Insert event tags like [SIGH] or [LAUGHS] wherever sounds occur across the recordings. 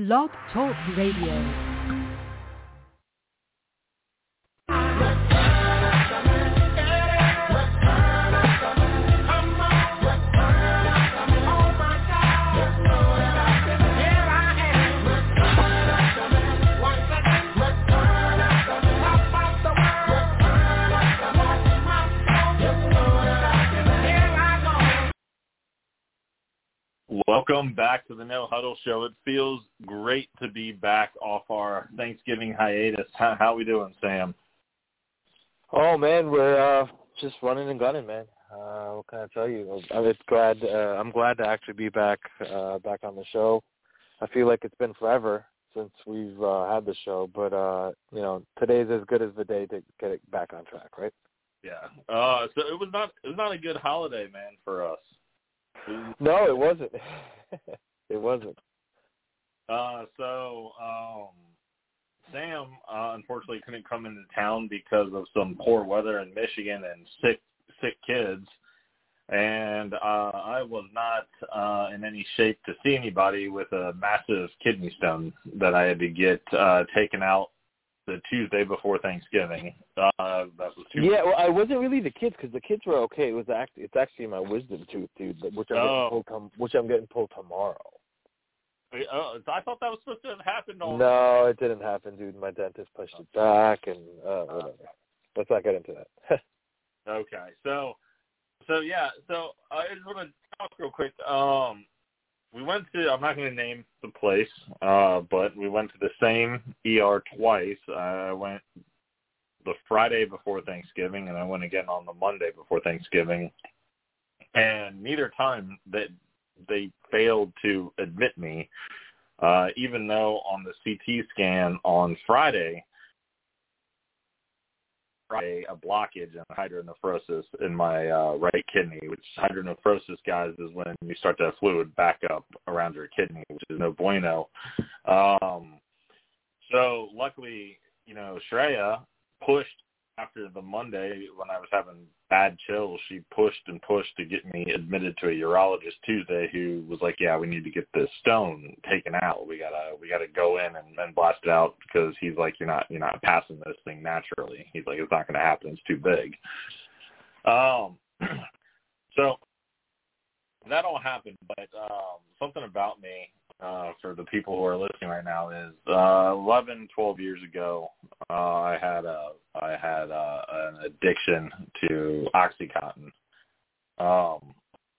Blog Talk Radio. Welcome back to the No Huddle Show. It feels great to be back off our Thanksgiving hiatus. How, how we doing, Sam? Oh man, we're uh, just running and gunning, man. Uh, what can I tell you? I'm glad. Uh, I'm glad to actually be back, uh, back on the show. I feel like it's been forever since we've uh, had the show, but uh, you know, today's as good as the day to get it back on track, right? Yeah. Uh, so it was not it was not a good holiday, man, for us. No, it wasn't. [LAUGHS] it wasn't. Uh, so um, Sam uh, unfortunately couldn't come into town because of some poor weather in Michigan and sick sick kids, and uh, I was not uh, in any shape to see anybody with a massive kidney stone that I had to get uh, taken out the Tuesday before Thanksgiving. Uh, that was too yeah. Well, I wasn't really the kids because the kids were okay. It was actually it's actually my wisdom tooth, dude, which I'm oh. getting pulled which I'm getting pulled tomorrow. Oh, I thought that was supposed to have happened. Already. No, it didn't happen, dude. My dentist pushed it back, and uh, whatever. Let's not get into that. [LAUGHS] okay, so, so yeah, so I just want to talk real quick. Um, we went to I'm not going to name the place, uh, but we went to the same ER twice. I went the Friday before Thanksgiving, and I went again on the Monday before Thanksgiving. And neither time that they failed to admit me, uh, even though on the CT scan on Friday a, a blockage and hydronephrosis in my uh, right kidney, which hydronephrosis, guys, is when you start to have fluid back up around your kidney, which is no bueno. Um, so luckily, you know, Shreya pushed after the Monday when I was having bad chills, she pushed and pushed to get me admitted to a urologist Tuesday who was like, Yeah, we need to get this stone taken out. We gotta we gotta go in and, and blast it out because he's like, You're not you're not passing this thing naturally. He's like, It's not gonna happen, it's too big. Um [CLEARS THROAT] so that all happened, but um something about me uh, for the people who are listening right now is uh, 11, 12 years ago, uh, I had a I had uh, an addiction to OxyContin. Um,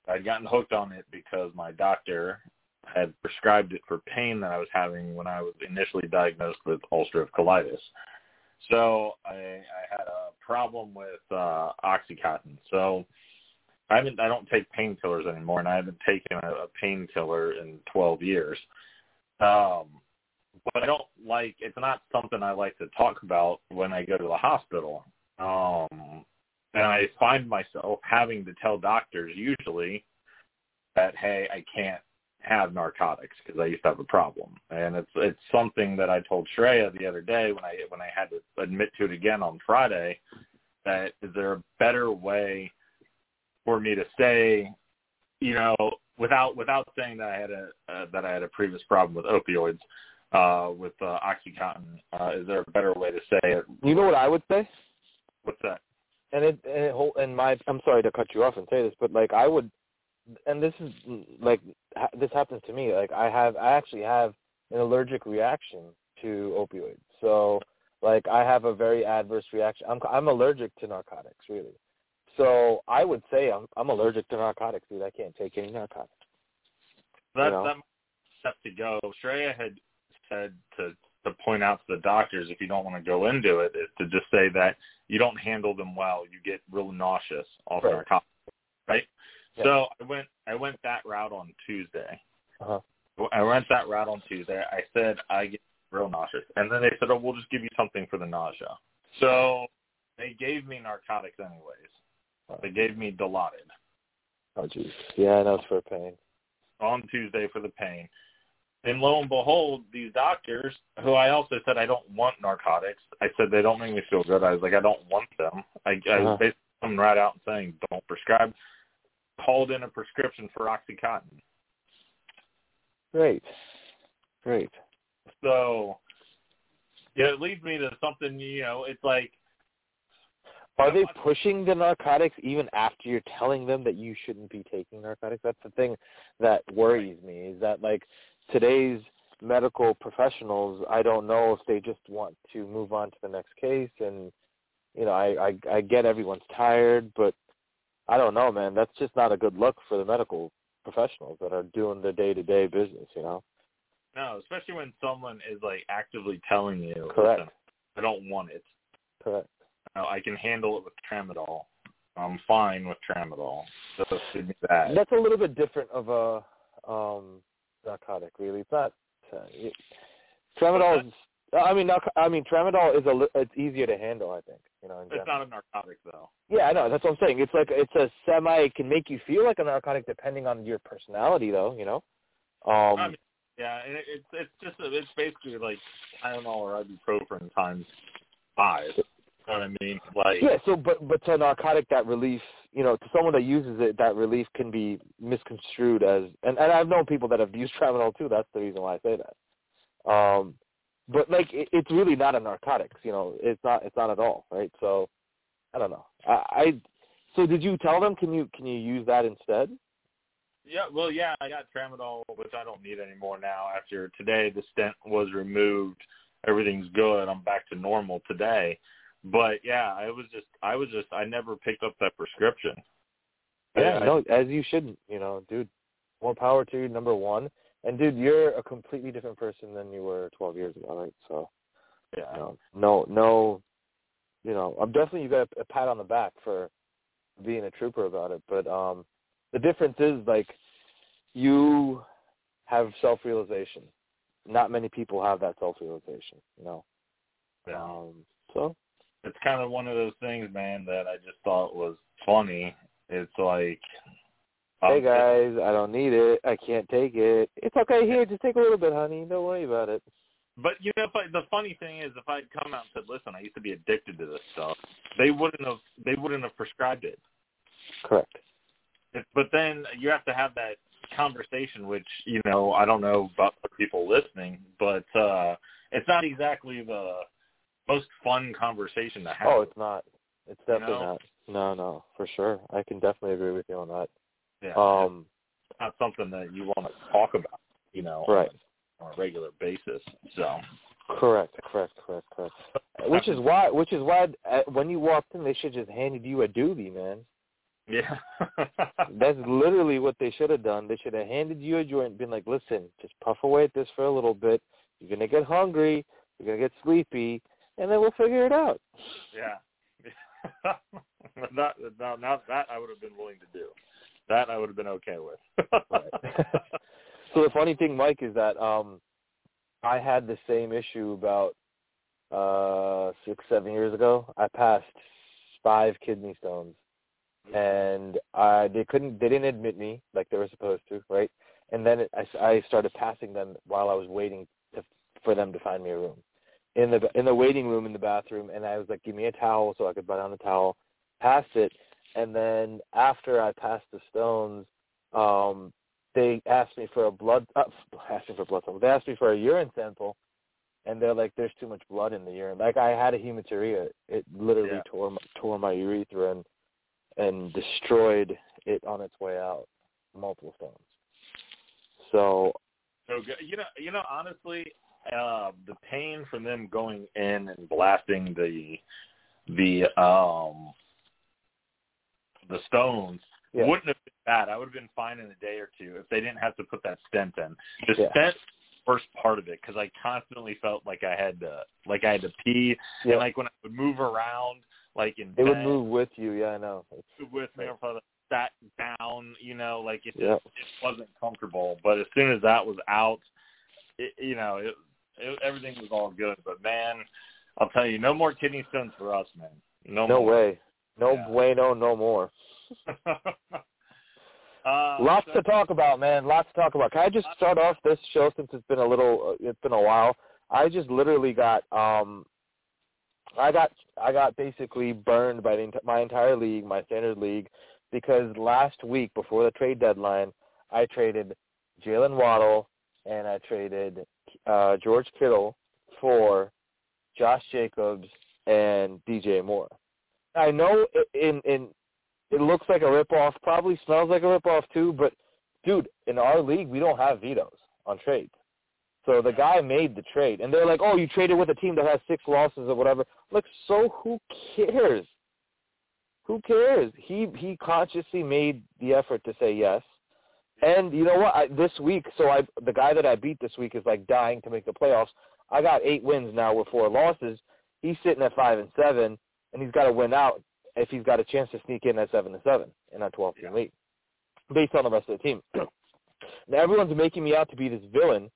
I'd gotten hooked on it because my doctor had prescribed it for pain that I was having when I was initially diagnosed with ulcerative colitis. So I, I had a problem with uh, OxyContin. So I haven't I don't take painkillers anymore, and I haven't taken a, a painkiller in 12 years. Um, but I don't like it's not something I like to talk about when I go to the hospital. Um, and I find myself having to tell doctors usually that hey, I can't have narcotics because I used to have a problem, and it's it's something that I told Shreya the other day when I when I had to admit to it again on Friday. That is there a better way for me to say, you know, without without saying that I had a uh, that I had a previous problem with opioids, uh, with uh, OxyContin. Uh, is there a better way to say it? You know what I would say? What's that? And it and it whole and my I'm sorry to cut you off and say this, but like I would, and this is like this happens to me. Like I have I actually have an allergic reaction to opioids. So like I have a very adverse reaction. I'm I'm allergic to narcotics, really. So I would say I'm I'm allergic to narcotics, dude. I can't take any narcotics. That you know? that step to go. Shreya had said to to point out to the doctors if you don't want to go into it is to just say that you don't handle them well. You get real nauseous off right. narcotics, right? Yeah. So I went I went that route on Tuesday. Uh-huh. I went that route on Tuesday. I said I get real nauseous, and then they said, "Oh, we'll just give you something for the nausea." So they gave me narcotics anyways. They gave me Dilaudid. Oh, jeez. Yeah, that's for pain. On Tuesday for the pain. And lo and behold, these doctors, who I also said I don't want narcotics, I said they don't make me feel good. I was like, I don't want them. I, uh-huh. I was basically coming right out and saying, don't prescribe. Called in a prescription for OxyContin. Great. Great. So yeah, it leads me to something. You know, it's like Are they pushing the narcotics even after you're telling them that you shouldn't be taking narcotics? That's the thing that worries me. Is that like today's medical professionals? I don't know if they just want to move on to the next case, and you know, I I, I get everyone's tired, but I don't know, man. That's just not a good look for the medical professionals that are doing their day to day business. You know. no, especially when someone is like actively telling you, Correct. I don't want it. Correct. No, I can handle it with tramadol. I'm fine with tramadol. Me that." That's a little bit different of a um narcotic, really. It's not. Uh, it, tramadol is. I mean, narco- I mean, tramadol is a. It's easier to handle, I think. You know, It's not a narcotic though. Yeah, I know. That's what I'm saying. It's like it's a semi. It can make you feel like a narcotic depending on your personality, though. You know. Um. I mean, yeah, and it, it's it's just a, it's basically like Tylenol or ibuprofen times five. You know what I mean? Like yeah. So, but but to a narcotic, that relief, you know, to someone that uses it, that relief can be misconstrued as. And and I've known people that have used [LAUGHS] tramadol too. That's the reason why I say that. Um. But like, it, it's really not a narcotic. You know, it's not. It's not at all, right? So, I don't know. I. I so did you tell them? Can you can you use that instead? Yeah, well, yeah, I got tramadol, which I don't need anymore now. After today, the stent was removed. Everything's good. I'm back to normal today. But yeah, I was just, I was just, I never picked up that prescription. Yeah, I- no, as you shouldn't. You know, dude, more power to you. Number one, and dude, you're a completely different person than you were 12 years ago, right? So, Yeah, you know, no, no, you know, I'm definitely you got a, a pat on the back for being a trooper about it. But um, the difference is like you have self-realization. Not many people have that self-realization. You know. yeah. Um, so It's kind of one of those things, man, that I just thought was funny. It's like, hey um, guys, I don't need it. I can't take it. It's okay here. Just take a little bit, honey. Don't worry about it. But you know, if I, the funny thing is, if I'd come out and said, "Listen, I used to be addicted to this stuff," they wouldn't have. They wouldn't have prescribed it. Correct. If- But then you have to have that conversation, which you know, I don't know about the people listening, but uh it's not exactly the most fun conversation to have. Oh, it's not. It's definitely know? not. No, no, for sure. I can definitely agree with you on that. yeah, Um, it's not something that you want to talk about, you know, right. on a regular basis. So Correct. Correct. Correct. Correct. Which is why, which is why, uh, when you walked in, they should just handed you a doobie, man. yeah, [LAUGHS] That's literally what they should have done. They should have handed you a joint, and been like, "Listen, just puff away at this for a little bit. You're gonna get hungry. You're gonna get sleepy, and then we'll figure it out." yeah. that, now, now that I would have been willing to do. That I would have been okay with. Right. [LAUGHS] So the funny thing, Mike, is that um I had the same issue about uh six, seven years ago. I passed five kidney stones and I they couldn't they didn't admit me like they were supposed to, right? And then it, I, I started passing them while I was waiting to, for them to find me a room in the in the waiting room in the bathroom, and I was like, "Give me a towel," so I could buy on the towel, pass it, and then after I passed the stones, um, they asked me for a blood uh, [LAUGHS] asked me for a blood sample. They asked me for a urine sample, and they're like, "There's too much blood in the urine." Like I had a hematuria. It literally Yeah. tore my, tore my urethra and and destroyed it on its way out. Multiple stones. So So good. You know, you know, honestly, uh, the pain from them going in and blasting the the um the stones yeah, wouldn't have been bad. I would have been fine in a day or two if they didn't have to put that stent in. The Yeah. stent first part of it because I constantly felt like I had to like I had to pee yeah. and like when I would move around like in it would move with you. Yeah, I know. With me or if I sat down, you know, like it just Yeah. it wasn't comfortable. But as soon as that was out, it, you know, it, it everything was all good. But man, I'll tell you, no more kidney stones for us, man. No, no more. way. No Yeah. bueno, no more. [LAUGHS] uh, Lots so- to talk about, man. Lots to talk about. Can I just start off this show since it's been a little, uh, it's been a while. I just literally got, um, I got, I got basically burned by the, my entire league, my standard league, because last week before the trade deadline, I traded Jalen Waddle and I traded uh, George Kittle for Josh Jacobs and DJ Moore. I know in in it looks like a ripoff, probably smells like a ripoff too, but dude, in our league we don't have vetoes on trades. So the guy made the trade, and they're like, "Oh, you traded with a team that has six losses or whatever." Like, so who cares? Who cares? He he consciously made the effort to say yes, and you know what? I, this week, so I the guy that I beat this week is like dying to make the playoffs. I got eight wins now with four losses. He's sitting at five and seven, and he's got to win out if he's got a chance to sneak in at seven and seven in a twelve team yeah. league, based on the rest of the team. [CLEARS THROAT] now everyone's making me out to be this villain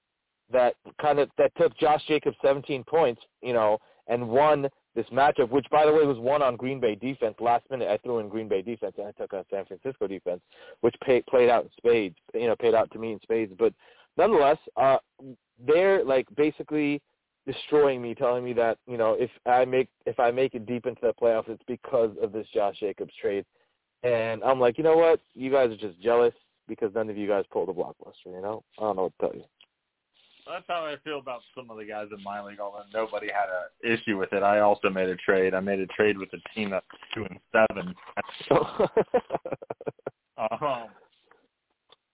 that kind of that took Josh Jacobs 17 points, you know, and won this matchup, which by the way was won on Green Bay defense. Last minute, I threw in Green Bay defense and I took a San Francisco defense, which pay, played out in spades. You know, paid out to me in spades. But nonetheless, uh, they're like basically destroying me, telling me that you know if I make if I make it deep into the playoffs, it's because of this Josh Jacobs trade. And I'm like, you know what? You guys are just jealous because none of you guys pulled a blockbuster. You know, I don't know what to tell you that's how I feel about some of the guys in my league. Although nobody had an issue with it, I also made a trade. I made a trade with a team that's two and seven. [LAUGHS] [LAUGHS] um,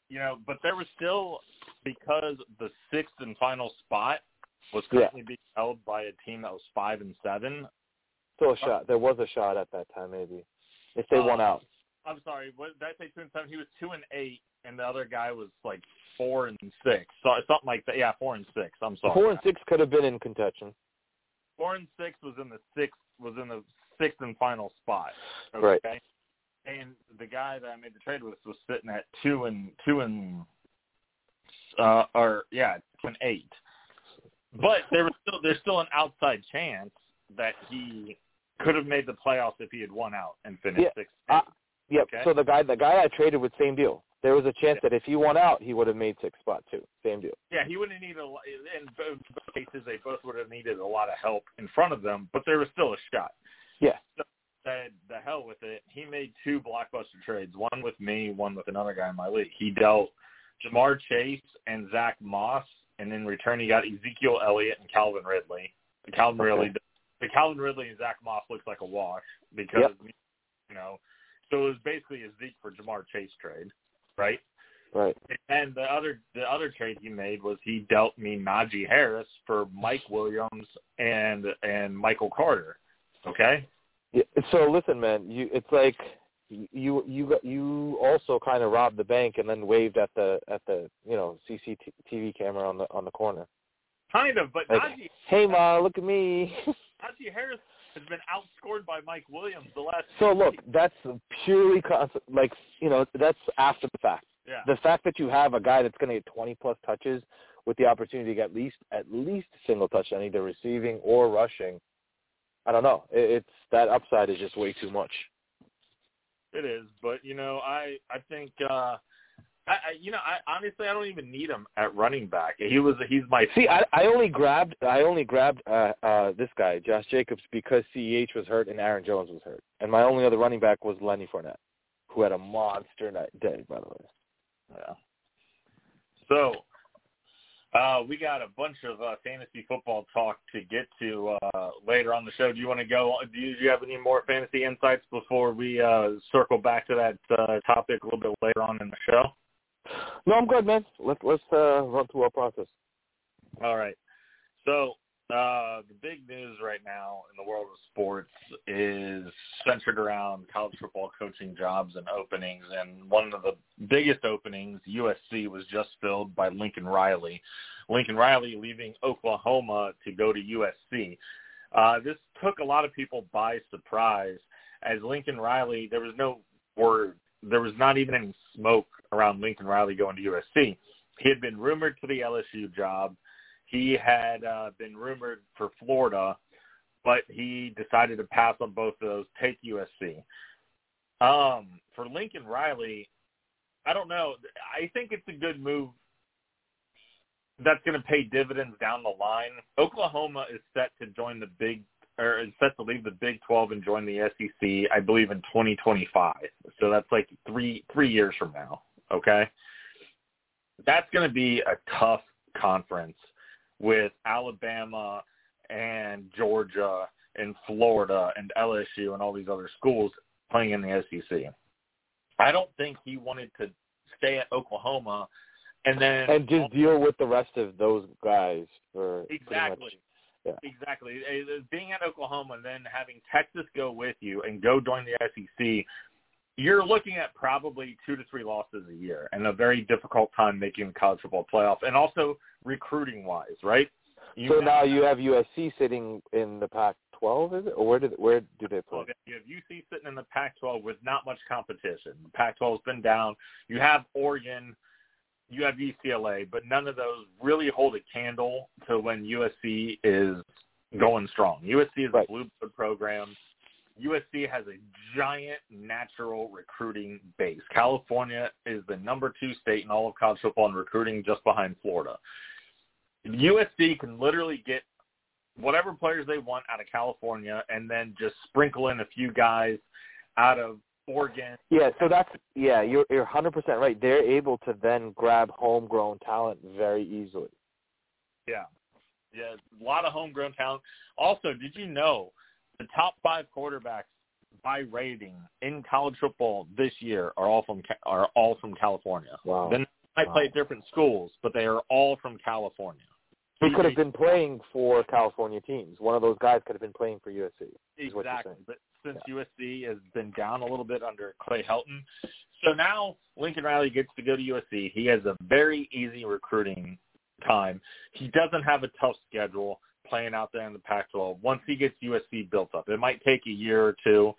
you know, but there was still because the sixth and final spot was currently yeah. being held by a team that was five and seven. Still a shot. There was a shot at that time, maybe if they uh, won out. I'm sorry. What did I say? Two and seven. He was two and eight, and the other guy was like four and six, so something like that. Yeah, four and six. I'm sorry. Four and six could have been in contention. Four and six was in the sixth was in the sixth and final spot. Okay? Right. And the guy that I made the trade with was sitting at two and two and uh or yeah two and eight. But there was still there's still an outside chance that he could have made the playoffs if he had won out and finished yeah, sixth. Yep. Okay? So the guy the guy I traded with same deal there was a chance that if he won out, he would have made six spot too. Same deal. Yeah, he would have needed. A, in both cases, they both would have needed a lot of help in front of them, but there was still a shot. Yeah. So said the hell with it. He made two blockbuster trades, one with me, one with another guy in my league. He dealt Ja'Marr Chase and Zach Moss, and in return he got Ezekiel Elliott and Calvin Ridley. The Calvin okay. Ridley, the Calvin Ridley and Zach Moss looks like a wash because yep. you know. So it was basically a Zeke for Ja'Marr Chase trade right? Right. And the other the other trade he made was he dealt me Najee Harris for Mike Williams and and Michael Carter. Okay. Yeah, so listen, man, you it's like you you you also kind of robbed the bank and then waved at the at the you know CCTV camera on the on the corner. Kind of, but like, Najee. Hey, ma, look at me. [LAUGHS] Najee Harris has been outscored by Mike Williams the last. So look, that's purely like you know that's after the fact. Yeah. The fact that you have a guy that's going to get 20 plus touches with the opportunity to get at least at least a single touchdown, either receiving or rushing. I don't know. It's that upside is just way too much. It is, but you know, I I think uh I, I you know, I honestly I don't even need him at running back. He was he's my See, I I only grabbed I only grabbed uh uh this guy, Josh Jacobs because CEH was hurt and Aaron Jones was hurt. And my only other running back was Lenny Fournette, who had a monster night day, by the way. Yeah. So, uh, we got a bunch of uh, fantasy football talk to get to uh, later on the show. Do you want to go? Do you, do you have any more fantasy insights before we uh, circle back to that uh, topic a little bit later on in the show? No, I'm good, man. Let's let's uh, run through our process. All right. So uh, the big news right now in the world of sports is centered around college football coaching jobs and openings. And one of the biggest openings, USC, was just filled by Lincoln Riley. Lincoln Riley leaving Oklahoma to go to USC. Uh, this took a lot of people by surprise as Lincoln Riley, there was no word, there was not even any smoke around Lincoln Riley going to USC. He had been rumored to the LSU job he had uh, been rumored for Florida, but he decided to pass on both of those, take USC. Um, for Lincoln Riley, I don't know. I think it's a good move that's going to pay dividends down the line. Oklahoma is set to join the Big or is set to leave the Big 12 and join the SEC, I believe, in 2025. So that's like three three years from now. Okay, that's going to be a tough conference with Alabama and Georgia and Florida and LSU and all these other schools playing in the SEC. I don't think he wanted to stay at Oklahoma and then and just deal with the rest of those guys for exactly. Yeah. Exactly. Being at Oklahoma and then having Texas go with you and go join the SEC, you're looking at probably two to three losses a year and a very difficult time making college football playoff and also recruiting wise, right? You so now you have USC sitting in the Pac-12, is it? Or where did where do they play? You have UC sitting in the Pac-12 with not much competition. The Pac-12 has been down. You have Oregon you have UCLA, but none of those really hold a candle to when USC is going strong. USC is right. a blue blood program. USC has a giant natural recruiting base. California is the number two state in all of college football in recruiting, just behind Florida. USC can literally get whatever players they want out of California and then just sprinkle in a few guys out of Oregon. Yeah, so that's yeah, you're you're 100% right. They're able to then grab homegrown talent very easily. Yeah. Yeah, a lot of homegrown talent. Also, did you know the top 5 quarterbacks by rating in college football this year are all from are all from California. Wow. Then they wow. play at different schools, but they are all from California. He could have been playing for California teams. One of those guys could have been playing for USC. Exactly. But since yeah. USC has been down a little bit under Clay Helton, so now Lincoln Riley gets to go to USC. He has a very easy recruiting time. He doesn't have a tough schedule playing out there in the Pac-12. Once he gets USC built up, it might take a year or two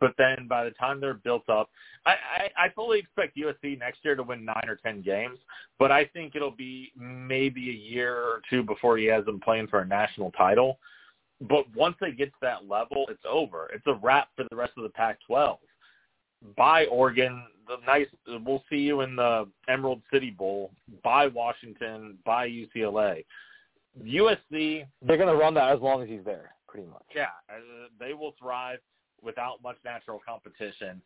but then by the time they're built up, I, I, I fully expect USC next year to win nine or ten games, but I think it'll be maybe a year or two before he has them playing for a national title. But once they get to that level, it's over. It's a wrap for the rest of the Pac-12. By Oregon, the nice. We'll see you in the Emerald City Bowl. By Washington, by UCLA. USC. They're going to run that as long as he's there, pretty much. Yeah, uh, they will thrive without much natural competition.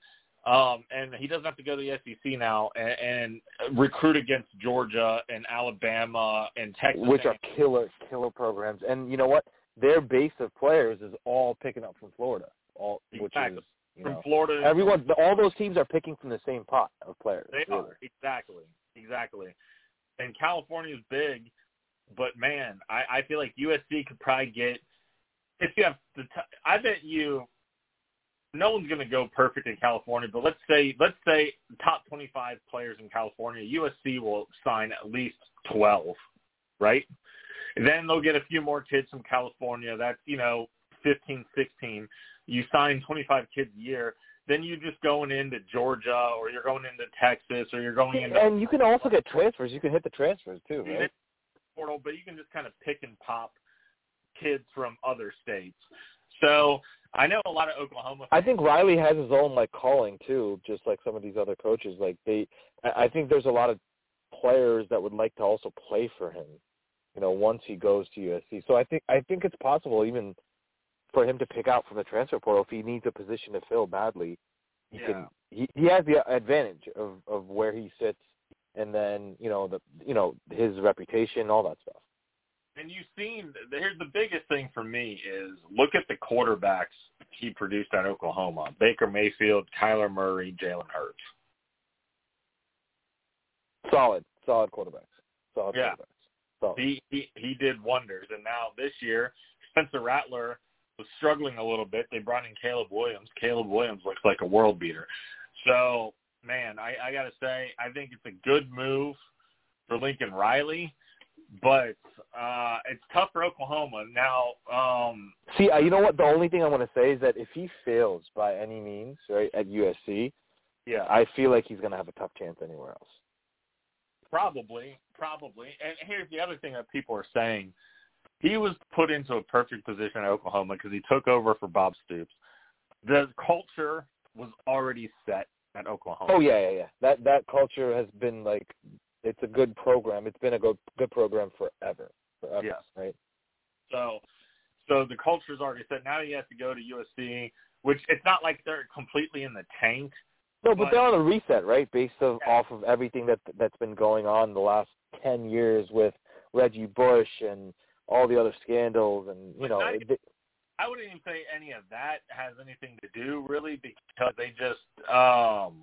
Um, and he doesn't have to go to the SEC now and, and recruit against Georgia and Alabama and Texas, which are killer killer programs. And you know what? Their base of players is all picking up from Florida. All exactly. which is you from know, Florida. Everyone, all those teams are picking from the same pot of players. They really. are exactly, exactly. And California is big, but man, I, I feel like USC could probably get if you have the. T- I bet you no one's going to go perfect in California, but let's say let's say top 25 players in California, USC will sign at least 12, right? Then they'll get a few more kids from California. That's you know 15, 16. You sign 25 kids a year. Then you're just going into Georgia, or you're going into Texas, or you're going into. And you can also get transfers. You can hit the transfers too, right? Portal, but you can just kind of pick and pop kids from other states. So I know a lot of Oklahoma. I think Riley has his own like calling too, just like some of these other coaches. Like they, I think there's a lot of players that would like to also play for him. You know, once he goes to USC. So I think I think it's possible even for him to pick out from the transfer portal if he needs a position to fill badly. He yeah. can. He he has the advantage of of where he sits, and then you know the you know his reputation, all that stuff and you've seen here's the biggest thing for me is look at the quarterbacks he produced at Oklahoma: Baker Mayfield, Kyler Murray, Jalen Hurts. Solid, solid quarterbacks. Solid yeah. quarterbacks. Solid. He he he did wonders, and now this year Spencer Rattler was struggling a little bit. They brought in Caleb Williams. Caleb Williams looks like a world beater. So man, I, I got to say, I think it's a good move for Lincoln Riley but uh, it's tough for Oklahoma now. Um, See, uh, you know what? The only thing I want to say is that if he fails by any means, right, at USC, yeah, I feel like he's going to have a tough chance anywhere else. Probably, probably. And here's the other thing that people are saying: he was put into a perfect position at Oklahoma because he took over for Bob Stoops. The culture was already set at Oklahoma. Oh yeah, yeah, yeah. That that culture has been like it's a good program. It's been a good good program forever. Forever, yes. right? So so the culture's already set. Now he has to go to USC, which it's not like they're completely in the tank. No, but, but they're on a reset, right? Based of, yeah. off of everything that that's been going on the last ten years with Reggie Bush and all the other scandals and you know not it, I wouldn't even say any of that has anything to do really because they just um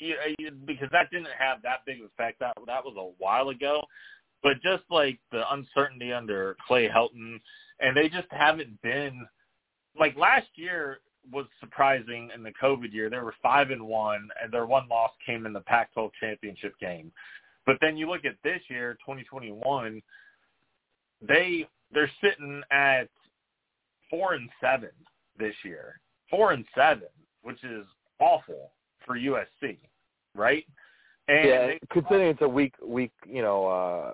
you, you, because that didn't have that big of effect. That that was a while ago, but just like the uncertainty under Clay Helton, and they just haven't been like last year was surprising in the COVID year. They were five and one, and their one loss came in the Pac-12 championship game. But then you look at this year, 2021, they they're sitting at four and seven this year. Four and seven, which is awful for USC, right? And yeah, they, considering it's a weak, weak, you know, uh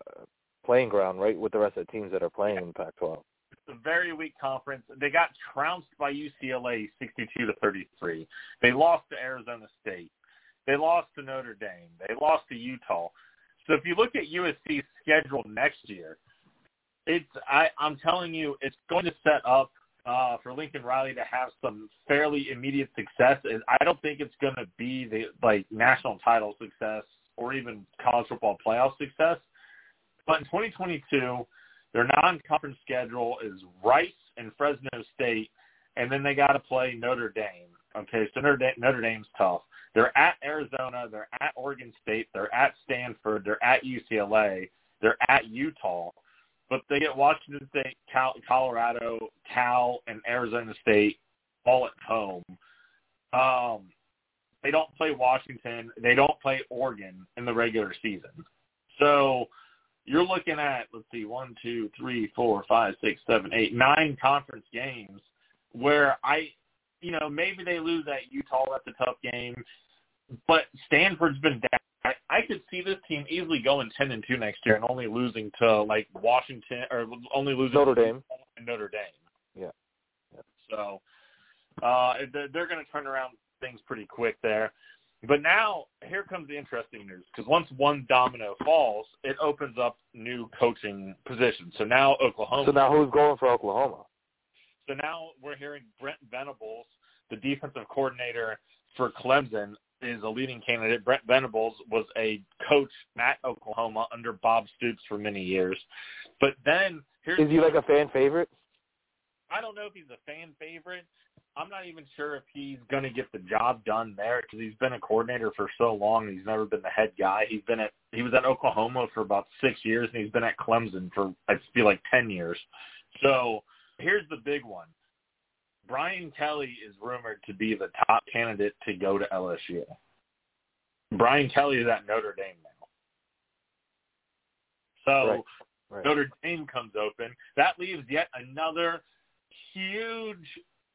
playing ground, right, with the rest of the teams that are playing in Pac-12. A very weak conference. They got trounced by UCLA 62 to 33. They lost to Arizona State. They lost to Notre Dame. They lost to Utah. So if you look at USC's schedule next year, it's I, I'm telling you, it's going to set up uh, for Lincoln Riley to have some fairly immediate success. And I don't think it's going to be the like national title success or even college football playoff success. But in 2022, their non-conference schedule is Rice and Fresno State, and then they got to play Notre Dame. Okay, so Notre, Dame, Notre Dame's tough. They're at Arizona, they're at Oregon State, they're at Stanford, they're at UCLA, they're at Utah, but they get Washington State, Cal, Colorado, Cal, and Arizona State all at home. Um, they don't play Washington, they don't play Oregon in the regular season. So you're looking at let's see, one, two, three, four, five, six, seven, eight, nine conference games where I, you know, maybe they lose at Utah. That's a tough game, but Stanford's been down. I, I could see this team easily going ten and two next year and only losing to like Washington or only losing Notre Dame. and Notre Dame. Yeah. Yeah. So uh, they're, they're going to turn around things pretty quick there. But now here comes the interesting news because once one domino falls, it opens up new coaching positions. So now Oklahoma. So now who's going for Oklahoma? So now we're hearing Brent Venables, the defensive coordinator for Clemson, is a leading candidate. Brent Venables was a coach at Oklahoma under Bob Stoops for many years. But then here's Is he like a fan favorite? I don't know if he's a fan favorite. I'm not even sure if he's going to get the job done there because he's been a coordinator for so long. And he's never been the head guy. He's been at he was at Oklahoma for about six years, and he's been at Clemson for I feel like ten years. So here's the big one: Brian Kelly is rumored to be the top candidate to go to LSU. Brian Kelly is at Notre Dame now. So Right. Right. Notre Dame comes open. That leaves yet another huge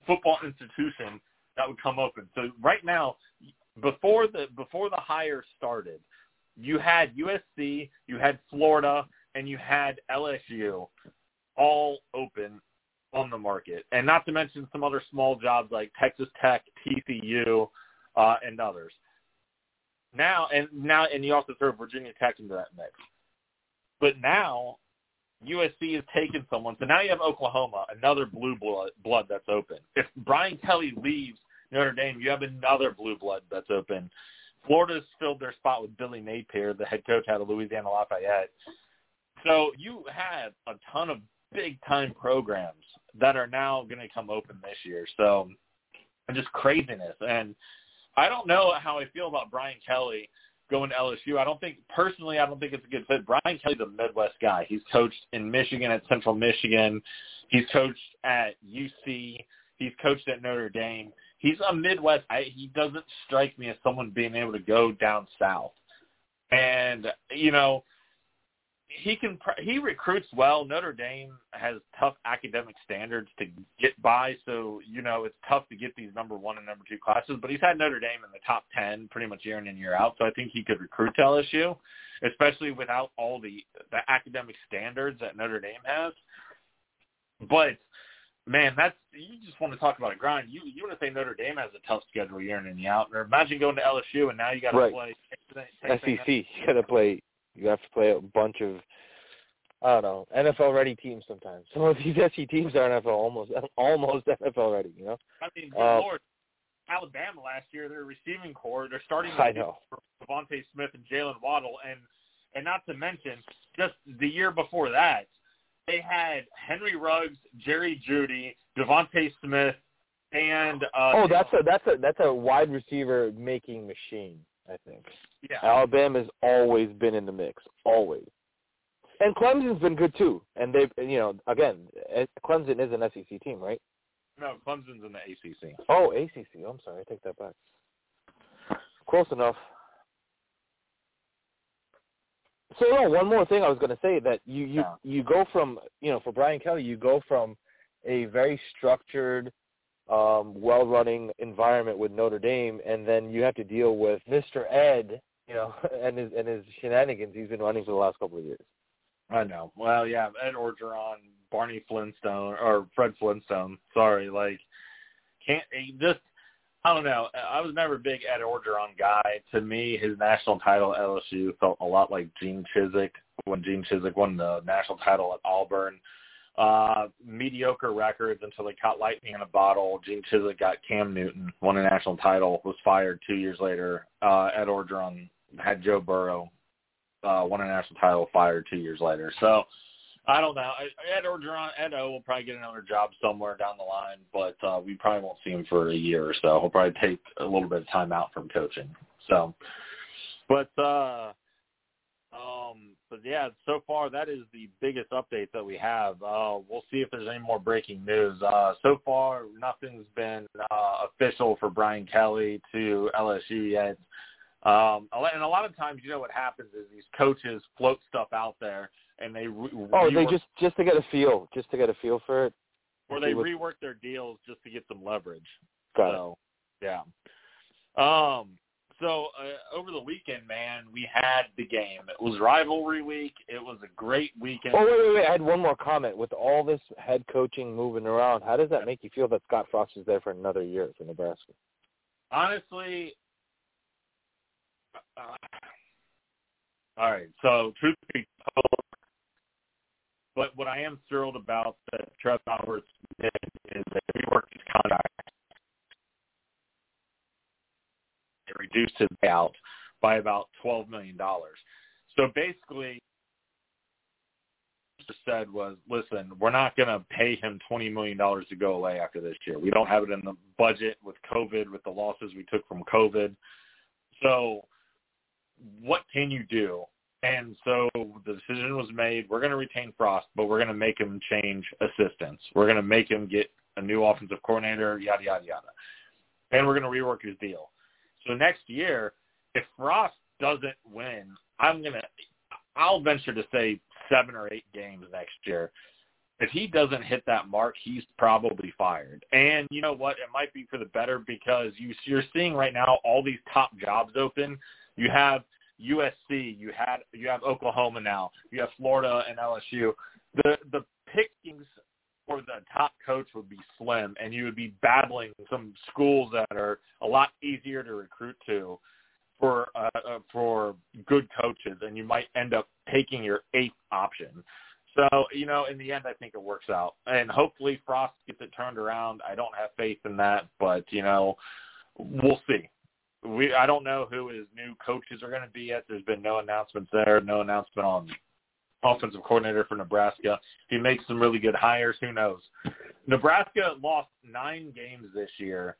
football institution that would come open. So right now, before the before the hire started, you had USC, you had Florida, and you had LSU all open on the market, and not to mention some other small jobs like Texas Tech, TCU, uh, and others. Now and now, and you also throw Virginia Tech into that mix. But now USC has taken someone. So now you have Oklahoma, another blue blood, that's open. If Brian Kelly leaves Notre Dame, you have another blue blood that's open. Florida's filled their spot with Billy Napier, the head coach out of Louisiana Lafayette. So you have a ton of big-time programs that are now going to come open this year. So just craziness. And I don't know how I feel about Brian Kelly going to LSU. I don't think personally. I don't think it's a good fit. Brian Kelly's a Midwest guy. He's coached in Michigan at Central Michigan. He's coached at UC. He's coached at Notre Dame. He's a Midwest. I, he doesn't strike me as someone being able to go down south. And you know, he can. He recruits well. Notre Dame has tough academic standards to get by, so you know it's tough to get these number one and number two classes. But he's had Notre Dame in the top ten pretty much year in and year out, so I think he could recruit to LSU, especially without all the the academic standards that Notre Dame has. But man, that's you just want to talk about a grind. You you want to say Notre Dame has a tough schedule year in and year out, or imagine going to LSU and now you got to Right. play SEC. You got to play. You have to play a bunch of. I don't know NFL ready teams sometimes. [LAUGHS] Some of these SEC teams are NFL almost [LAUGHS] almost NFL ready. You know. I mean, good Uh, lord, Alabama last year, their receiving corps, they're starting I know. DeVonta Smith and Jalen Waddle, and and not to mention just the year before that, they had Henry Ruggs, Jerry Jeudy, DeVonta Smith, and uh, oh, that's a that's a that's a wide receiver making machine. I think. Yeah. Alabama's always been in the mix, always. And Clemson's been good too. And they've, you know, again, eh, Clemson is an SEC team, right? No, Clemson's in the ACC. Oh, ACC. I'm sorry, I take that back. Close enough. So no, one more thing I was going to say that you you Yeah. you go from you know for Brian Kelly you go from a very structured, um, well-running environment with Notre Dame, and then you have to deal with Mr. Ed, you know, [LAUGHS] and his and his shenanigans he's been running for the last couple of years. I know. Well, yeah, Ed Orgeron, Barney Flintstone, or Fred Flintstone. Sorry, like can't just. I don't know. I was never a big Ed Orgeron guy. To me, his national title at LSU felt a lot like Gene Chizik when Gene Chizik won the national title at Auburn. Uh, mediocre records until they caught lightning in a bottle. Gene Chizik got Cam Newton, won a national title, was fired two years later. Uh, Ed Orgeron had Joe Burrow, uh, won a national title, fired two years later. So I don't know. Ed Orgeron, Ed O will probably get another job somewhere down the line, but uh, we probably won't see him for a year or so. He'll probably take a little bit of time out from coaching. So, but uh, um, but yeah, so far that is the biggest update that we have. Uh, we'll see if there's any more breaking news. Uh, so far, nothing's been uh, official for Brian Kelly to LSU yet. Um, and a lot of times, you know what happens is these coaches float stuff out there, and they re- Oh, they just just to get a feel, just to get a feel for it. or they rework their deals just to get some leverage. Got it. so, yeah. Um. So uh, over the weekend, man, we had the game. It was rivalry week. It was a great weekend. Oh wait, wait, wait! I had one more comment. With all this head coaching moving around, how does that make you feel that Scott Frost is there for another year for Nebraska? Honestly, all right. So truth be told, but what I am thrilled about that Trev Alberts did is that he worked his contract. It reduced his payout by about twelve million dollars. So basically, said was, "Listen, we're not going to pay him twenty million dollars to go away after this year. We don't have it in the budget with COVID, with the losses we took from COVID. So, what can you do?" And so the decision was made. We're going to retain Frost, but we're going to make him change assistants. We're going to make him get a new offensive coordinator, yada yada yada, and we're going to rework his deal. So next year, if Frost doesn't win, I'm gonna, I'll venture to say seven or eight games next year. If he doesn't hit that mark, he's probably fired. And you know what? It might be for the better because you, you're seeing right now all these top jobs open. You have USC, you had you have Oklahoma now, you have Florida and LSU. The the pickings for the top coach would be slim, and you would be battling some schools that are a lot easier to recruit to for uh, uh, for good coaches, and you might end up taking your eighth option. So you know, in the end, I think it works out, and hopefully Frost gets it turned around. I don't have faith in that, but you know, we'll see. We I don't know who his new coaches are going to be yet. There's been no announcements there, no announcement on offensive coordinator for Nebraska. If he makes some really good hires, who knows? Nebraska lost nine games this year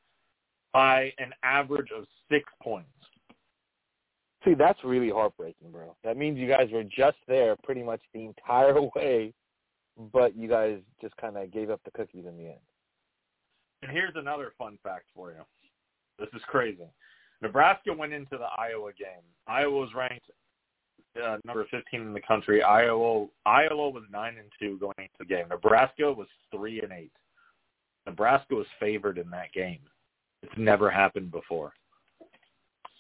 by an average of six points. See, that's really heartbreaking, bro. That means you guys were just there pretty much the entire [LAUGHS] way, but you guys just kind of gave up the cookies in the end. And here's another fun fact for you. This is crazy. Nebraska went into the Iowa game. Iowa was ranked uh, number 15 in the country. Iowa Iowa was nine and two going into the game. Nebraska was three and eight. Nebraska was favored in that game. It's never happened before.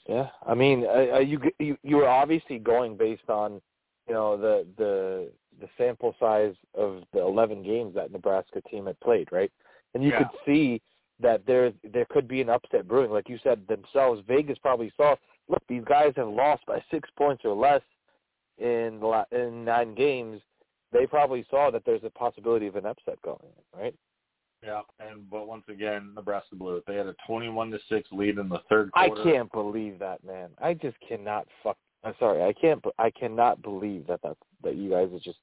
Yeah, I mean, uh, uh, you you you were obviously going based on, you know, the the the sample size of the 11 games that Nebraska team had played, right? And you Yeah. could see that there there could be an upset brewing, like you said themselves. Vegas probably saw, look, these guys have lost by six points or less in the in nine games. They probably saw that there's a possibility of an upset going, right? Yeah, and but once again, Nebraska blew it. They had a 21 to six lead in the third quarter. I can't believe that, man. I just cannot fuck. I'm sorry. I can't. I cannot believe that that that you guys are just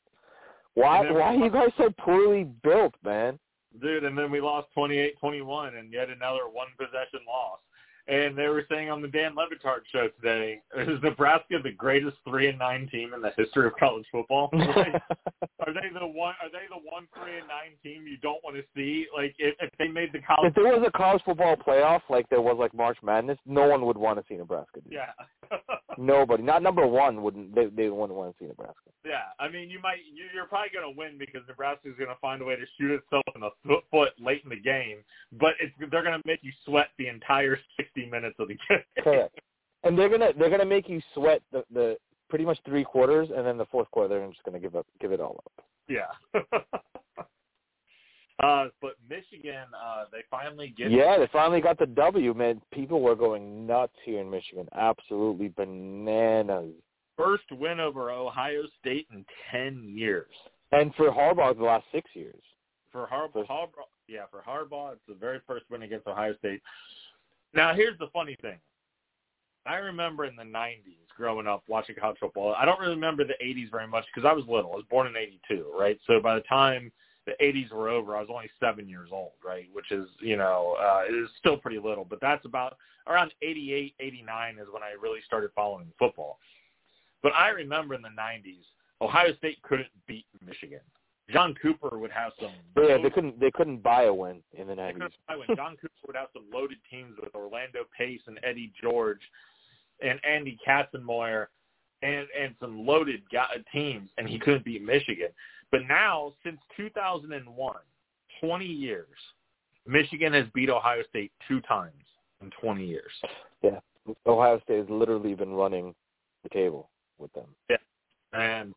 Why? Why are you guys so poorly built, man? Dude, and then we lost 28-21 and yet another one possession loss. And they were saying on the Dan Le Batard show today, is Nebraska the greatest three and nine team in the history of college football? [LAUGHS] Like, are they the one? Are they the one three and nine team you don't want to see? Like if, if they made the college, if there was a college football playoff like there was like March Madness, no one would want to see Nebraska. Dude. yeah, [LAUGHS] Nobody, not number one, wouldn't they? They wouldn't want to see Nebraska. yeah. I mean, you might you, you're probably going to win because Nebraska's going to find a way to shoot itself in the foot, foot late in the game, but it's they're going to make you sweat the entire 60 minutes of the game. [LAUGHS] Correct. And they're gonna they're gonna make you sweat the the pretty much three quarters, and then the fourth quarter they're just gonna give up give it all up. Yeah. [LAUGHS] uh, but Michigan, uh, they finally get Yeah, they finally got the W, man. People were going nuts here in Michigan, absolutely bananas. first win over Ohio State in ten years. And for Harbaugh, the last six years. For Harbaugh, Harbaugh, yeah, for Harbaugh, it's the very first win against Ohio State. Now, here's the funny thing. I remember in the '90s, growing up watching college football. I don't really remember the '80s very much because I was little. I was born in '82, right? So by the time the '80s were over, I was only seven years old, right? Which is, you know, uh, it is still pretty little. But that's about around '88, '89 is when I really started following football. But I remember in the '90s, Ohio State couldn't beat Michigan. John Cooper would have some. Yeah, they couldn't they couldn't buy a win in the nineties. John Cooper would have some loaded teams with Orlando Pace and Eddie George and Andy Katzenmoyer and and some loaded teams, and he couldn't beat Michigan. But now, since 2001, 20 years, Michigan has beat Ohio State two times in 20 years. Yeah, Ohio State has literally been running the table with them. Yeah, and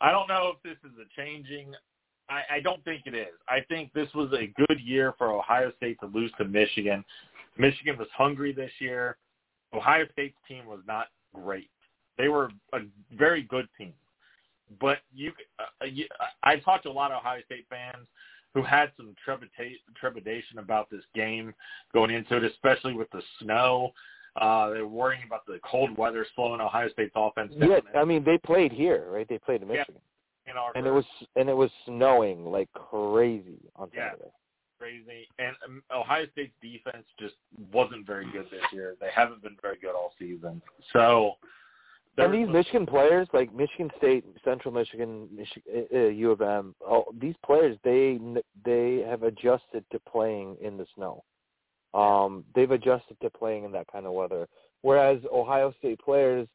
I don't know if this is a changing. I, I don't think it is. I think this was a good year for Ohio State to lose to Michigan. Michigan was hungry this year. Ohio State's team was not great. They were a very good team, but you, uh, you I talked to a lot of Ohio State fans who had some trepidation about this game going into it, especially with the snow. Uh, they're worrying about the cold weather slowing Ohio State's offense down. Yeah, I mean they played here, right? They played in Yeah. Michigan, in our and it was and it was snowing like crazy on Yeah. Saturday. crazy. And um, Ohio State's defense just wasn't very good this year. They haven't been very good all season. So And these Michigan players, like Michigan State, Central Michigan, Michi- uh, uh, U of M, all these players, they they have adjusted to playing in the snow. Um, they've adjusted to playing in that kind of weather. Whereas Ohio State players,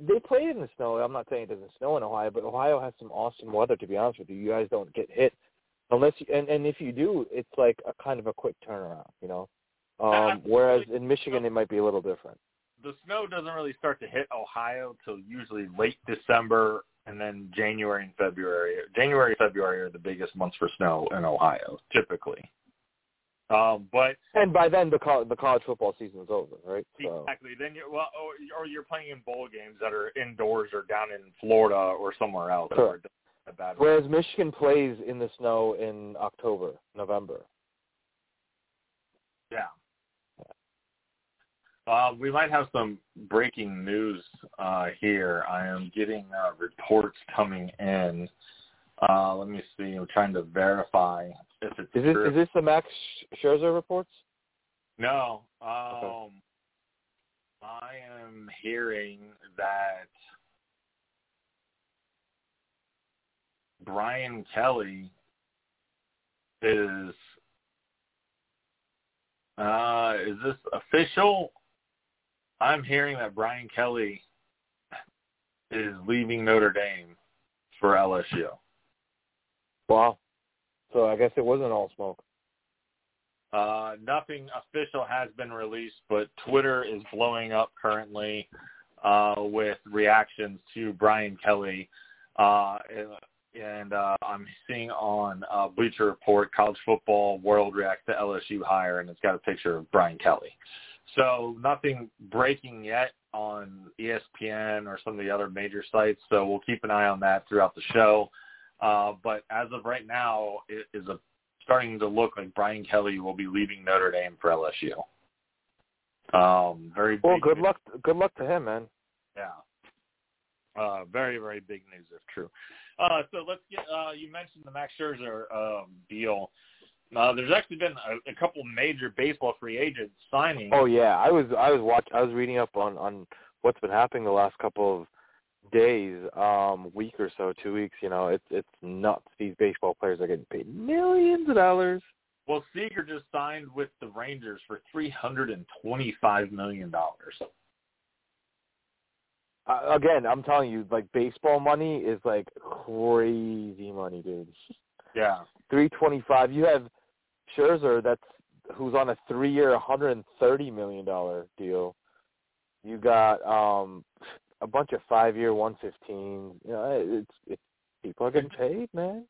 they played in the snow. I'm not saying it doesn't snow in Ohio, but Ohio has some awesome weather. To be honest with you, you guys don't get hit unless you, and and if you do, it's like a kind of a quick turnaround, you know. Um, [LAUGHS] whereas in Michigan, it might be a little different. the snow doesn't really start to hit Ohio till usually late December and then January and February. January and February are the biggest months for snow in Ohio, typically. Um, but And by then, the college, the college football season is over, right? So Exactly. Then you're well, or, or you're playing in bowl games that are indoors or down in Florida or somewhere else. that Correct. a bad whereas Michigan plays in the snow in October, November. Yeah. Uh, we might have some breaking news uh, here. I am getting uh, reports coming in. Uh, let me see. I'm trying to verify if it's Is this true. is this the Max Scherzer reports? No. Um, I am hearing that Brian Kelly is uh is this official? I'm hearing that Brian Kelly is leaving Notre Dame for LSU. Wow. So I guess it wasn't all smoke. Uh, nothing official has been released, but Twitter is blowing up currently uh, with reactions to Brian Kelly. Uh, and uh, I'm seeing on uh, Bleacher Report, College Football World reacts to LSU hire, and it's got a picture of Brian Kelly. So nothing breaking yet on ESPN or some of the other major sites. So we'll keep an eye on that throughout the show. Uh, but as of right now, it is a starting to look like Brian Kelly will be leaving Notre Dame for LSU. Um, very Well, big good news. luck. Good luck to him, man. Yeah. Uh, very, very big news if true. Uh, so let's get. Uh, you mentioned the Max Scherzer um, deal. Uh, there's actually been a, a couple major baseball free agents signing. Oh yeah, I was I was watch I was reading up on on what's been happening the last couple of days, um, week or so, two weeks. You know, it's it's nuts. These baseball players are getting paid millions of dollars. Well, Seager just signed with the Rangers for three hundred and twenty-five million dollars. Uh, again, I'm telling you, like baseball money is like crazy money, dude. Yeah, three twenty-five. You have Scherzer, that's who's on a three-year, hundred and thirty million dollar deal. You got um a bunch of five-year, one fifteen. You know, it's it's people are getting paid, man.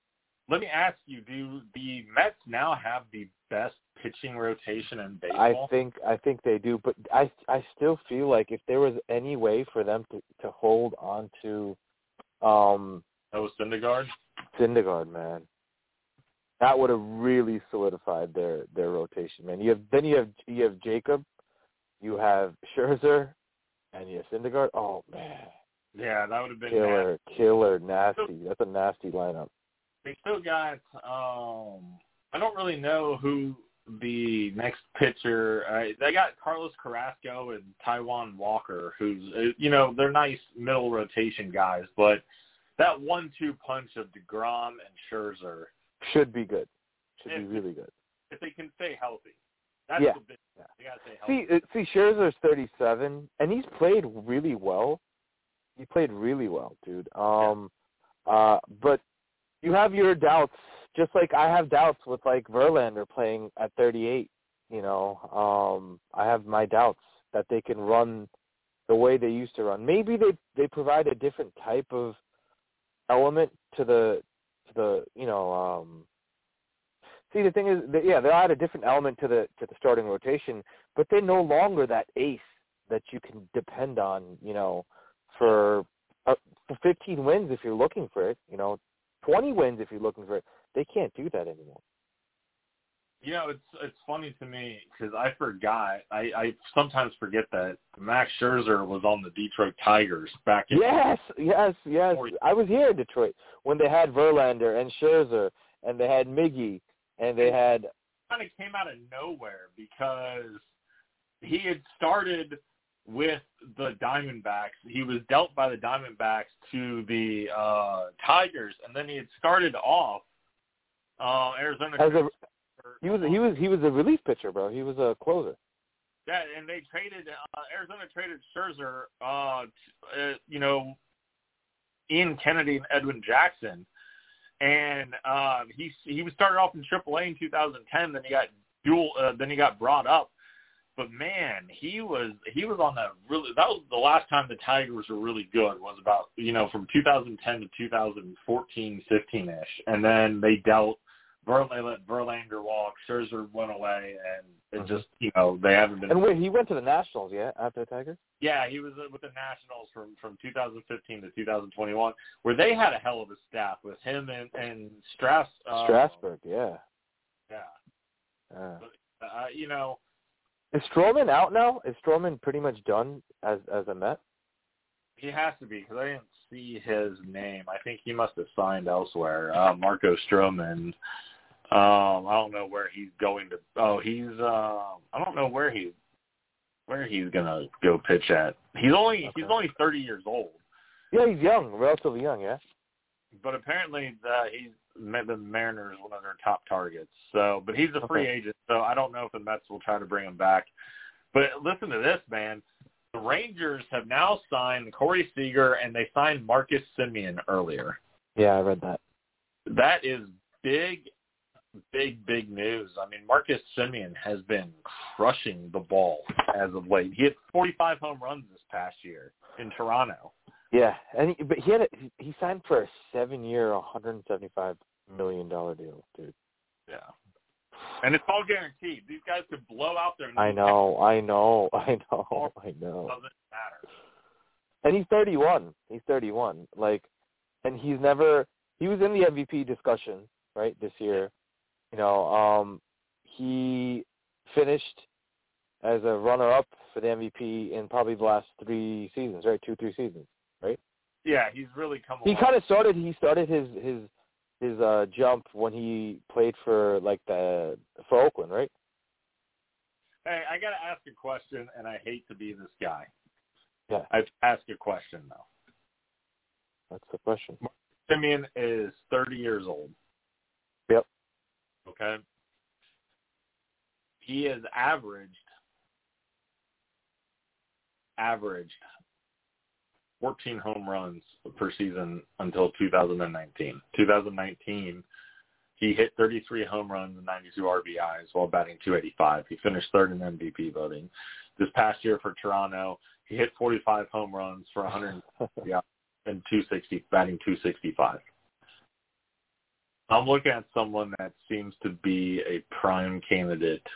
Let me ask you: Do the Mets now have the best pitching rotation in baseball? I think I think they do, but I I still feel like if there was any way for them to to hold on to um oh Syndergaard, Syndergaard, man, that would have really solidified their their rotation, man. You have then you have you have Jacob, you have Scherzer, and yeah, Syndergaard. Oh man, yeah, that would have been killer, nasty. killer, nasty. That's a nasty lineup. They still got. um I don't really know who the next pitcher. Uh, they got Carlos Carrasco and Taijuan Walker, who's uh, you know they're nice middle rotation guys, but that one-two punch of deGrom and Scherzer should be good. Should if, be really good if they can stay healthy. That's yeah. big. Yeah. They gotta stay healthy. See, uh, see, Scherzer's 37, and he's played really well. He played really well, dude. Um, yeah. uh, but you have your doubts, just like I have doubts with like Verlander playing at 38. You know, um, I have my doubts that they can run the way they used to run. Maybe they they provide a different type of element to the to the you know um see the thing is that, yeah they'll add a different element to the to the starting rotation but they're no longer that ace that you can depend on you know for uh, for 15 wins if you're looking for it you know 20 wins if you're looking for it they can't do that anymore you know, it's it's funny to me because I forgot. I, I sometimes forget that Max Scherzer was on the Detroit Tigers back in. Yes, yes, yes. I was here in Detroit when they had Verlander and Scherzer, and they had Miggy, and they had. Kind of came out of nowhere because he had started with the Diamondbacks. He was dealt by the Diamondbacks to the uh Tigers, and then he had started off uh Arizona. As a, he was he was he was a relief pitcher, bro. He was a closer. Yeah, and they traded uh, Arizona traded Scherzer, uh, uh, you know, Ian Kennedy and Edwin Jackson, and um, he he was started off in AAA in 2010. Then he got dual. Uh, then he got brought up. But man, he was he was on that really. That was the last time the Tigers were really good. Was about you know from 2010 to 2014, 15 ish, and then they dealt Verlander let Verlander walk. Scherzer went away, and it Mhm. just you know they haven't been. And wait, he went to the Nationals, yeah, after the Tigers. Yeah, he was uh, with the Nationals from from 2015 to 2021, where they had a hell of a staff with him and and Strass. Uh, Strasburg, yeah. Yeah, yeah. uh, you know, Is Stroman out now? Is Stroman pretty much done as as a Met? he has to be because I didn't see his name. I think he must have signed elsewhere. Uh, Marco Stroman. Um, I don't know where he's going to. Oh, he's. Uh, I don't know where he where he's gonna go pitch at. He's only he's only 30 years old. Yeah, he's young, relatively young, yeah. but apparently the, he's met the Mariners one of their top targets. So, but he's a free Okay. agent, so I don't know if the Mets will try to bring him back. But listen to this, man. The Rangers have now signed Corey Seager, and they signed Marcus Semien earlier. Yeah, I read that. That is big, big, big news. I mean, Marcus Semien has been crushing the ball as of late. He hit 45 home runs this past year in Toronto. Yeah, and he, but he had a, he- he signed for a seven-year, 175 million dollar deal, dude. Yeah. And it's all guaranteed. These guys could blow out their I know, I know, [LAUGHS] I know, I know. doesn't matter. And he's 31. He's 31. Like, and he's never. He was in the MVP discussion right this year. You know, um, he finished as a runner-up for the MVP in probably the last three seasons, right? Two, three seasons, right? yeah, he's really come. He kind of started. He started his his his uh jump when he played for like the for Oakland, right? Hey, I got to ask a question, and I hate to be this guy. Yeah. I've asked a question though. That's the question. Semien is 30 years old. Yep. Okay. He has averaged averaged 14 home runs per season until 2019. 2019, he hit 33 home runs and 92 RBIs while batting 285. He finished third in MVP voting. This past year for Toronto, he hit 45 home runs for 100 [LAUGHS] and 260, batting 265. I'm looking at someone that seems to be a prime candidate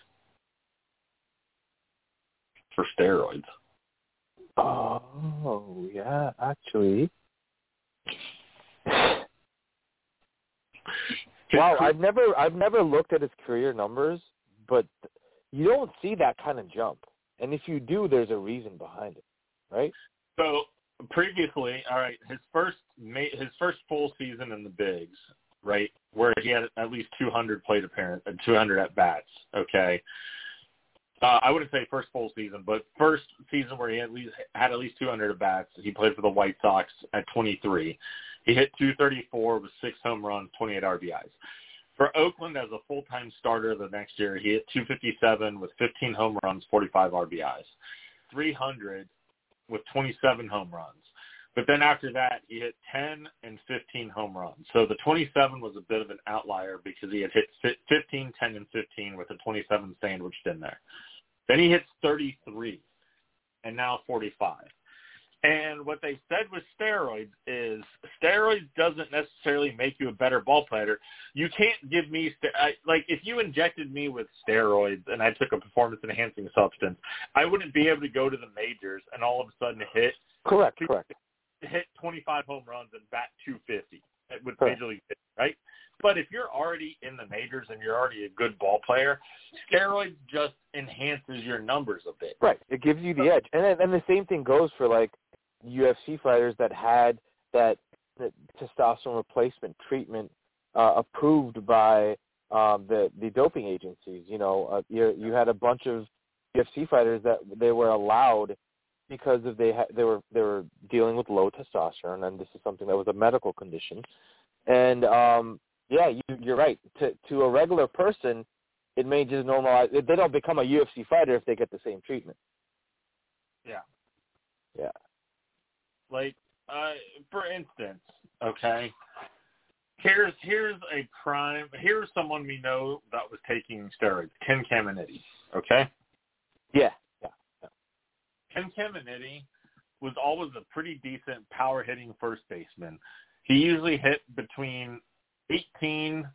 for steroids. Oh yeah, actually. Wow, I've never I've never looked at his career numbers, but you don't see that kind of jump. And if you do, there's a reason behind it, right? So previously, all right, his first his first full season in the bigs, right, where he had at least 200 plate appearance and 200 at bats. Okay, uh, I wouldn't say first full season, but first season where he at least had at least 200 at bats. He played for the White Sox at 23. He hit 234 with six home runs, 28 RBIs. For Oakland as a full-time starter the next year, he hit 257 with 15 home runs, 45 RBIs. 300 with 27 home runs. But then after that, he hit 10 and 15 home runs. So the 27 was a bit of an outlier because he had hit 15, 10, and 15 with a 27 sandwiched in there. Then he hits 33 and now 45. And what they said with steroids is steroids doesn't necessarily make you a better ball player. You can't give me st- I, like if you injected me with steroids and I took a performance enhancing substance, I wouldn't be able to go to the majors and all of a sudden hit Correct, correct. Hit 25 home runs and bat 250 with major league right? But if you're already in the majors and you're already a good ball player, steroids just enhances your numbers a bit. Right. It gives you the edge. And then, and the same thing goes for like UFC fighters that had that, that testosterone replacement treatment uh, approved by um, the the doping agencies. You know, uh, you you had a bunch of UFC fighters that they were allowed because of they ha- they were they were dealing with low testosterone, and this is something that was a medical condition. And um, yeah, you, you're right. To to a regular person, it may just normalize. They don't become a UFC fighter if they get the same treatment. Yeah. Yeah. Like, uh, for instance, okay, here's here's a prime. Here's someone we know that was taking steroids, Ken Caminiti. Okay, Yeah. Yeah. Ken Caminiti was always a pretty decent power hitting first baseman. He usually hit between 18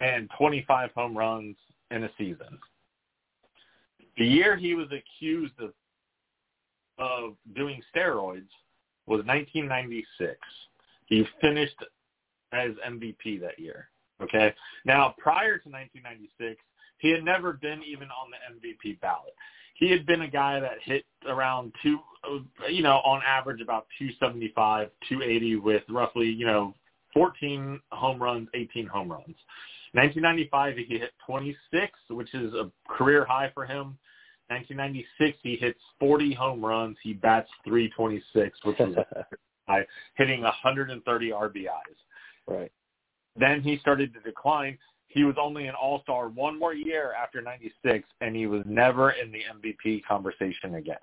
and 25 home runs in a season. The year he was accused of of doing steroids was 1996. He finished as MVP that year. Okay. Now, prior to 1996, he had never been even on the MVP ballot. He had been a guy that hit around two, uh, you know, on average about 275, 280 with roughly, you know, 14 home runs, 18 home runs. 1995, he hit 26, which is a career high for him. 1996, he hits 40 home runs. He bats 326, which is [LAUGHS] high, hitting 130 RBIs. right. Then he started to decline. He was only an all-star one more year after 96, and he was never in the MVP conversation again.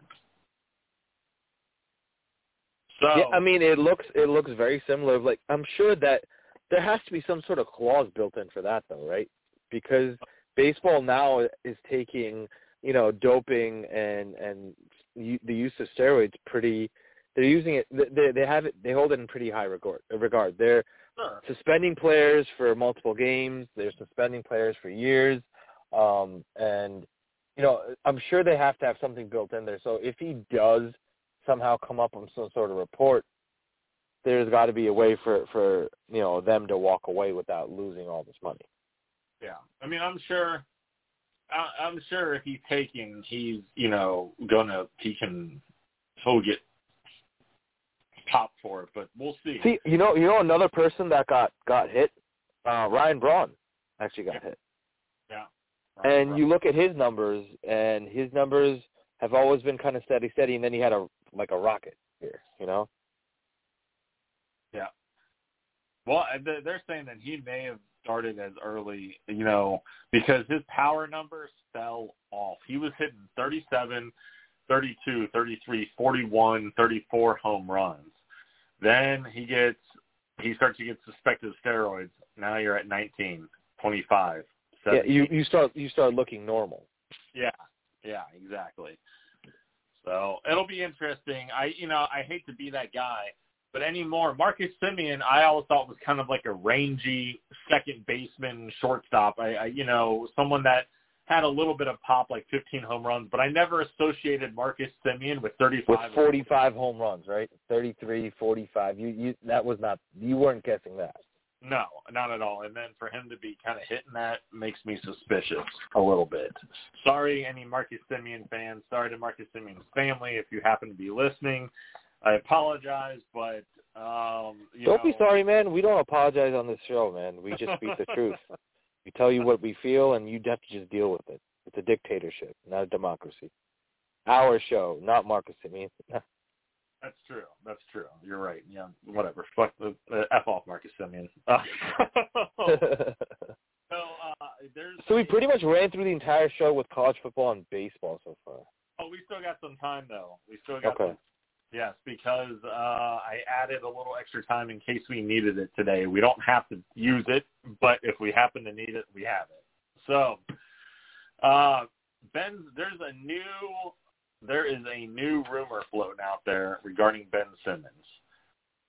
So, Yeah, I mean, it looks it looks very similar. Like I'm sure that there has to be some sort of clause built in for that, though, right? Because baseball now is taking you know doping and and the use of steroids pretty. They're using it. They they have it. They hold it in pretty high regard. Regard. They're sure. suspending players for multiple games. They're suspending players for years. Um, and, you know, I'm sure they have to have something built in there. So if he does somehow come up with some sort of report, there's got to be a way for, for, you know, them to walk away without losing all this money. Yeah, I mean, I'm sure. I, I'm sure if he's taking, he's you know gonna he can he'll get pop for it, but we'll see. See, you know, you know another person that got got hit, uh, Ryan Braun actually got hit. Yeah. And you look at his numbers, and his numbers have always been kind of steady, steady, and then he had a like a rocket here, you know. Yeah. Well, they're saying that he may have started as early, you know, because his power numbers fell off. He was hitting 37, 32, 33, 41, 34 home runs. Then he gets he starts to get suspected of steroids. Now you're at 19, 25. 17. Yeah, you you start you start looking normal. Yeah, yeah, exactly. So it'll be interesting. I you know I hate to be that guy, but anymore Marcus Semien I always thought was kind of like a rangy second baseman, shortstop. I, I you know someone that had a little bit of pop, like 15 home runs, but I never associated Marcus Semien with 35. With 45 home runs, right? 33, 45. You you that was not you weren't guessing that. No, not at all. And then for him to be kind of hitting that makes me suspicious a little bit. Sorry, any Marcus Semien fans. Sorry to Marcus Semien's family if you happen to be listening. I apologize, but um, you don't know, be sorry, man. We don't apologize on this show, man. We just speak the [LAUGHS] truth. We tell you what we feel, and you have to just deal with it. It's a dictatorship, not a democracy. Our show, not Marcus Semien. [LAUGHS] That's true. That's true. You're right. Yeah, whatever. Fuck the uh, f off Marcus. Uh, [LAUGHS] [LAUGHS] so uh, there's. So we pretty much ran through the entire show with college football and baseball so far. Oh, we still got some time though. We still got. Okay. Some, yes, because uh, I added a little extra time in case we needed it today. We don't have to use it, but if we happen to need it, we have it. So, uh, Ben, there's a new there is a new rumor floating out there regarding Ben Simmons,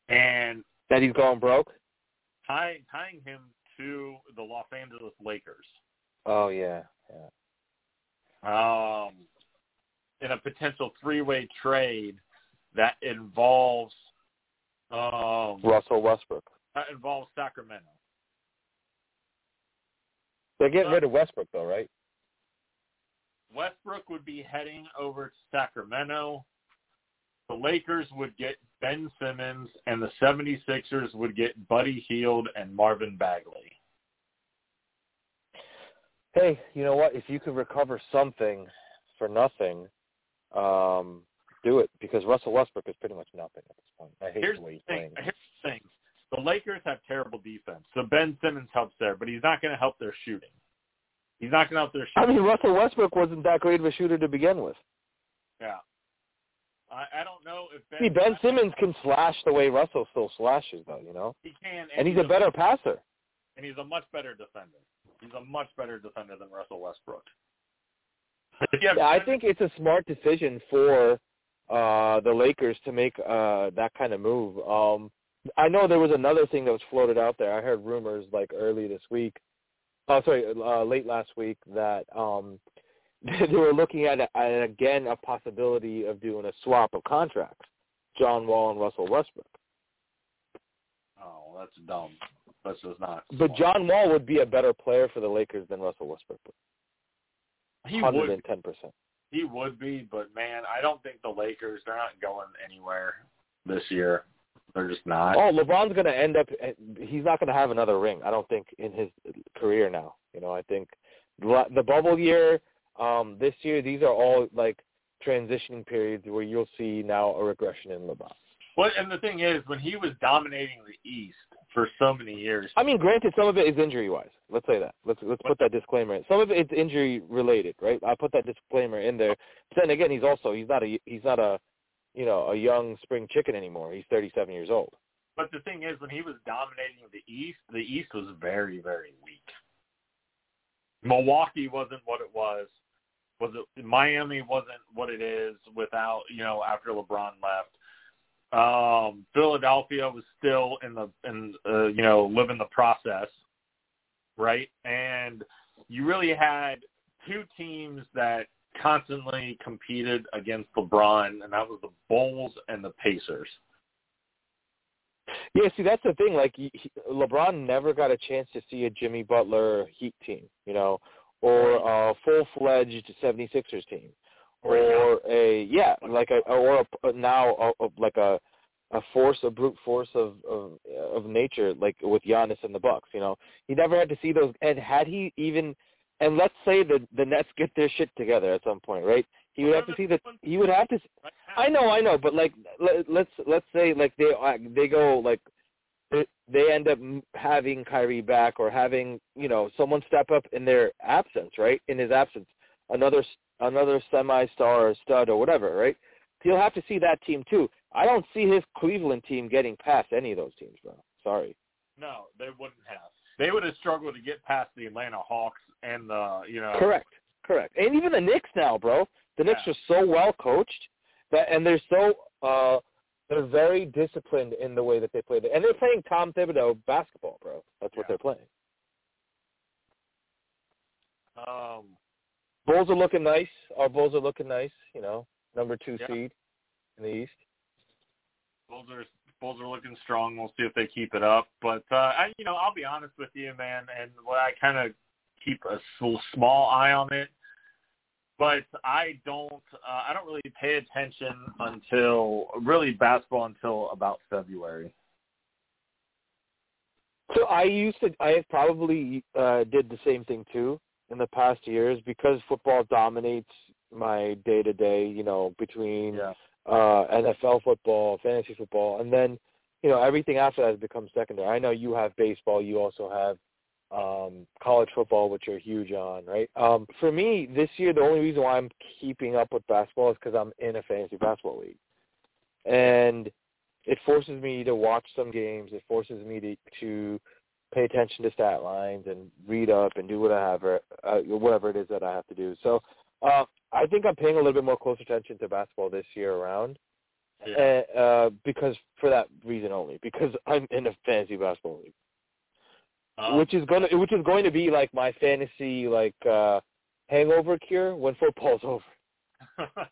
and that he's going broke. Tying tying him to the Los Angeles Lakers. Oh yeah, yeah. Um, in a potential three-way trade that involves um, Russell Westbrook. That involves Sacramento. They're getting uh, rid of Westbrook though, right? Westbrook would be heading over to Sacramento. The Lakers would get Ben Simmons, and the 76ers would get Buddy Hield and Marvin Bagley. Hey, you know what? If you could recover something for nothing, um, do it because Russell Westbrook is pretty much nothing at this point. I hate here's the way he's the thing, playing. Here's the thing. The Lakers have terrible defense, so Ben Simmons helps there, but he's not going to help their shooting. He's not going to help their shooting. I mean, Russell Westbrook wasn't that great of a shooter to begin with. Yeah. I, I don't know if Ben, See, Ben Simmons can slash the way Russell still slashes, though. You know. He can, and, and he's, he's a better passer. And he's a much better defender. He's a much better defender than Russell Westbrook. [LAUGHS] yeah, I think it's a smart decision for uh the Lakers to make uh that kind of move. Um I know there was another thing that was floated out there. I heard rumors like early this week. Oh, sorry, uh, late last week that um [LAUGHS] they were looking at, at again a possibility of doing a swap of contracts, John Wall and Russell Westbrook. Oh, that's dumb. That's just not. But John Wall would be a better player for the Lakers than Russell Westbrook. He 110%. would. He would be, but man, I don't think the Lakers. They're not going anywhere this year. They're just not. Oh, LeBron's going to end up. He's not going to have another ring. I don't think in his career now. You know, I think the bubble year, um, this year, these are all like transitioning periods where you'll see now a regression in LeBron. Well, and the thing is, when he was dominating the East for so many years. I mean, granted, some of it is injury wise. Let's say that. Let's let's put that disclaimer in. Some of it is injury related, right? I put that disclaimer in there. But then again, he's also he's not a he's not a you know, a young spring chicken anymore. He's 37 years old. But the thing is, when he was dominating the East, the East was very, very weak. Milwaukee wasn't what it was. Was it Miami wasn't what it is without you know after LeBron left. Um, Philadelphia was still in the in uh, you know living the process, right? And you really had two teams that constantly competed against LeBron, and that was the Bulls and the Pacers. Yeah, see, that's the thing. Like, he, LeBron never got a chance to see a Jimmy Butler Heat team, you know, or a full-fledged 76ers team, or a yeah, like a or a, now a, a, like a a force, a brute force of of of nature, like with Giannis and the Bucks. You know, he never had to see those. And had he even, and let's say the the Nets get their shit together at some point, right? He would have to see that. He would have to. I know, I know, but like let, let's let's say like they uh, they go like they end up having Kyrie back or having you know someone step up in their absence, right? In his absence, another another semi-star or stud or whatever, right? He'll have to see that team too. I don't see his Cleveland team getting past any of those teams, bro. Sorry. No, they wouldn't have. They would have struggled to get past the Atlanta Hawks and the you know. Correct, correct, and even the Knicks now, bro. The Knicks yeah. are so well coached that, and they're so uh they're very disciplined in the way that they play, and they're playing Tom Thibodeau basketball, bro. That's yeah. what they're playing. Um, Bulls are looking nice. Our Bulls are looking nice. You know, number two yeah. seed in the East. Bulls are Bulls are looking strong. We'll see if they keep it up. But uh, I, you know, I'll be honest with you, man. And what I kind of keep a small eye on it but I don't uh, I don't really pay attention until really basketball until about February. So I used to I probably uh did the same thing too in the past years because football dominates my day to day, you know, between yeah. uh NFL football, fantasy football, and then you know everything after that has become secondary. I know you have baseball, you also have um, college football, which you're huge on, right? Um, for me, this year, the only reason why I'm keeping up with basketball is because I'm in a fantasy basketball league, and it forces me to watch some games. It forces me to to pay attention to stat lines and read up and do whatever uh, whatever it is that I have to do. So uh, I think I'm paying a little bit more close attention to basketball this year around. Yeah. Uh, because for that reason only, because [LAUGHS] I'm in a fantasy basketball league um, which is gonna which is going to be like my fantasy like uh hangover cure when football's [LAUGHS] over. [LAUGHS]